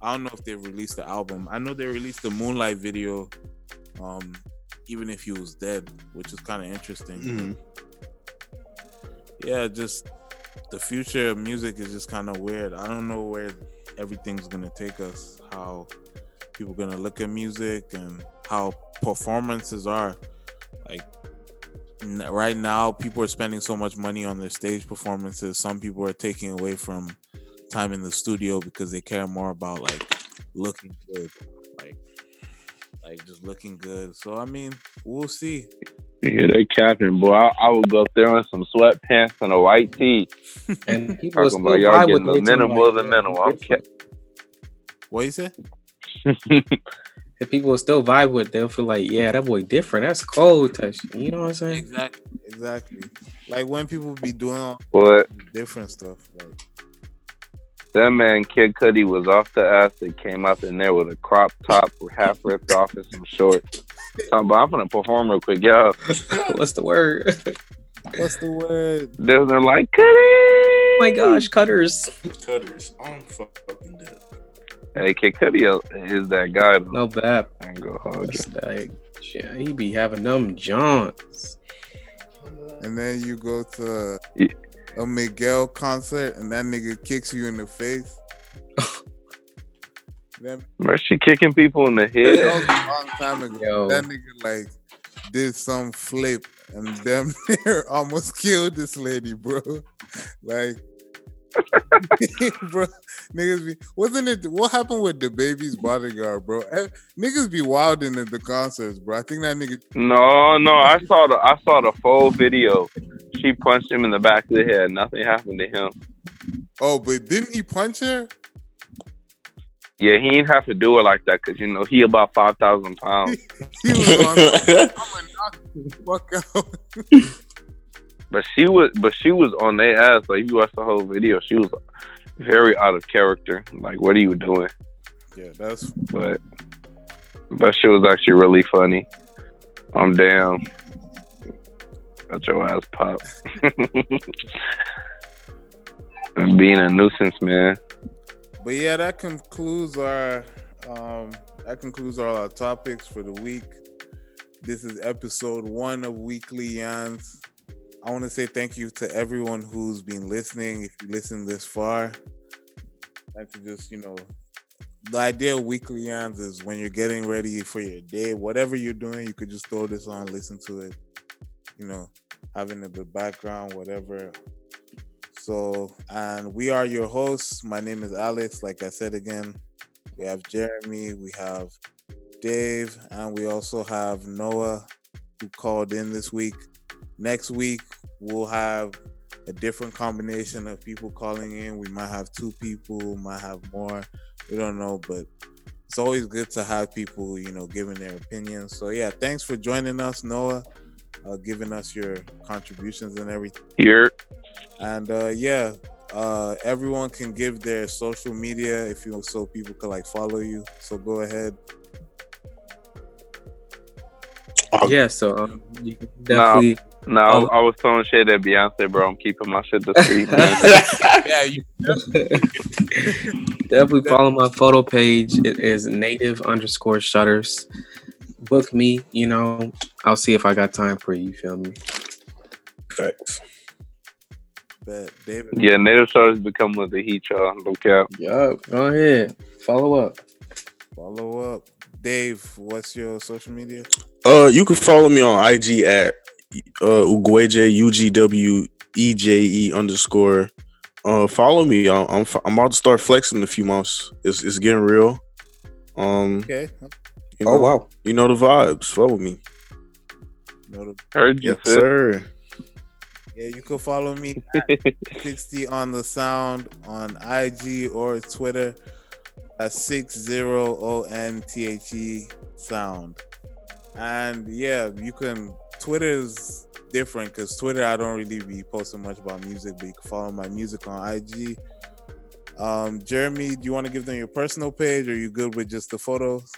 I don't know if they released the album. I know they released the Moonlight video, um, even if he was dead, which is kind of interesting. Mhm. Yeah, just the future of music is just kind of weird. I don't know where everything's gonna take us. How people are gonna look at music and how performances are. Like n- right now, people are spending so much money on their stage performances. Some people are taking away from time in the studio because they care more about like looking good, like like just looking good. So I mean, we'll see. Yeah, they capping, boy. I, I would go up there in some sweatpants and a white tee, And people will talking still about y'all getting the it, minimal like, of the yeah, minimal. I'm different. What you say? [LAUGHS] If people will still vibe with, it, they'll feel like, yeah, that boy different. That's cold touch. You know what I'm saying? Exactly, exactly. Like when people be doing all but different stuff. Like, that man, Kid Cudi, was off the acid. Came up in there with a crop top, half ripped off, and some shorts. Talking about, I'm gonna perform real quick, yo. [LAUGHS] What's the word? what's the word? They're they're like, Cudi. oh my gosh, cutters. Cutters. I'm fucking dead. Hey, Kid Cudi is that guy. though. No bad. I ain't gonna hold you. Like, yeah, he be having them jaunts. And then you go to Yeah. a Miguel concert and that nigga kicks you in the face. [LAUGHS] that, Bro, she kicking people in the head. that head. was a long time ago. Yo. That nigga like did some flip and them [LAUGHS] near almost killed this lady, bro. Like, [LAUGHS] bro, niggas be wasn't it? What happened with the baby's bodyguard, bro? Eh, Niggas be wilding at the concerts, bro. I think that nigga. No, no, I saw the I saw the full video. She punched him in the back of the head. Nothing happened to him. Oh, but didn't he punch her? Yeah, he didn't have to do it like that because you know he about five thousand pounds. [LAUGHS] He was on. I'm gonna knock the [LAUGHS] fuck out. But she was, but she was on their ass. Like if you watch the whole video, she was very out of character. Like, what are you doing? Yeah, that's But, but she was actually really funny. I'm down. Got your ass pop. and [LAUGHS] being a nuisance, man. But yeah, that concludes our um that concludes all our topics for the week. This is episode one of Weekly Yans. I want to say thank you to everyone who's been listening. If you listen this far, like to just you know, the idea of Weekly Yans is when you're getting ready for your day, whatever you're doing, you could just throw this on, listen to it. You know, having a the background, whatever. So, and we are your hosts. My name is Alex. Like I said again, we have Jeremy, we have Dave, and we also have Noah who called in this week. Next week, we'll have a different combination of people calling in. We might have two people, might have more. We don't know, but it's always good to have people, you know, giving their opinions. So, yeah, thanks for joining us, Noah, uh, giving us your contributions and everything. Here, And uh yeah, uh everyone can give their social media if you so people could like follow you. So go ahead. Yeah, so um, you can definitely. No, I, was, I was throwing shade at Beyonce, bro. I'm keeping my shit discreet, man. [LAUGHS] Yeah, you Definitely follow my photo page. It is native underscore shutters. Book me, you know. I'll see if I got time for you. You feel me? Facts. bet David. yeah, native stars become with the heat, y'all. Look out. Yup. Go ahead. Follow up. Follow up. Dave, what's your social media? Uh, you can follow me on IG at uh Ugweje U G W E J E underscore. Uh, follow me. I'm I'm, f- I'm about to start flexing in a few months. It's it's getting real. Um, Okay. you know, Oh wow. you know the vibes. Follow me. No, the- Heard you, Yes, sis. sir. Yeah, you can follow me [LAUGHS] at 60 on the sound on IG or Twitter at 60 O N T H E sound. And yeah, you can Twitter is different because Twitter I don't really be posting much about music, but you can follow my music on IG. Um, Jeremy, do you want to give them your personal page or you good with just the photos?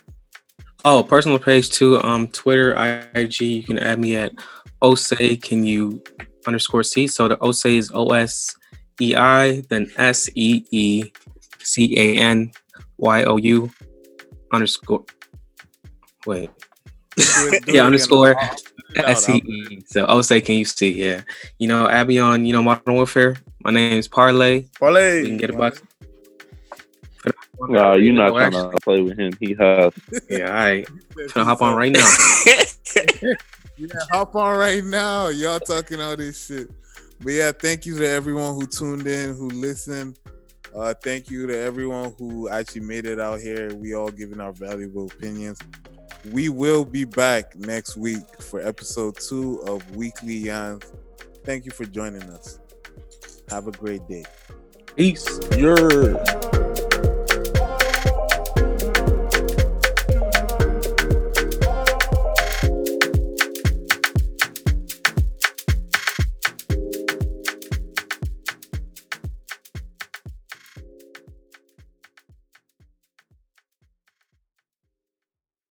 Oh, personal page too. Um, Twitter, IG. You can add me at Osei. Can you underscore C? So the Osei is O S E I, then S E E C A N Y O U underscore. Wait. Do it- do Yeah, underscore I'll- I'll spit it out. S E E. So I would say, can you see? Yeah. You know, Abby on, you know, Modern Warfare. My name is Parlay. Parlay. You can get a box. No, you're not going to play with him. He has. Yeah, all right. Finna hop on right now. [LAUGHS] Yeah, hop on right now. Y'all talking all this shit. But yeah, thank you to everyone who tuned in, who listened. Uh, thank you to everyone who actually made it out here. We all giving our valuable opinions. We will be back next week for episode two of Weekly Yans. Thank you for joining us. Have a great day. Peace. You're.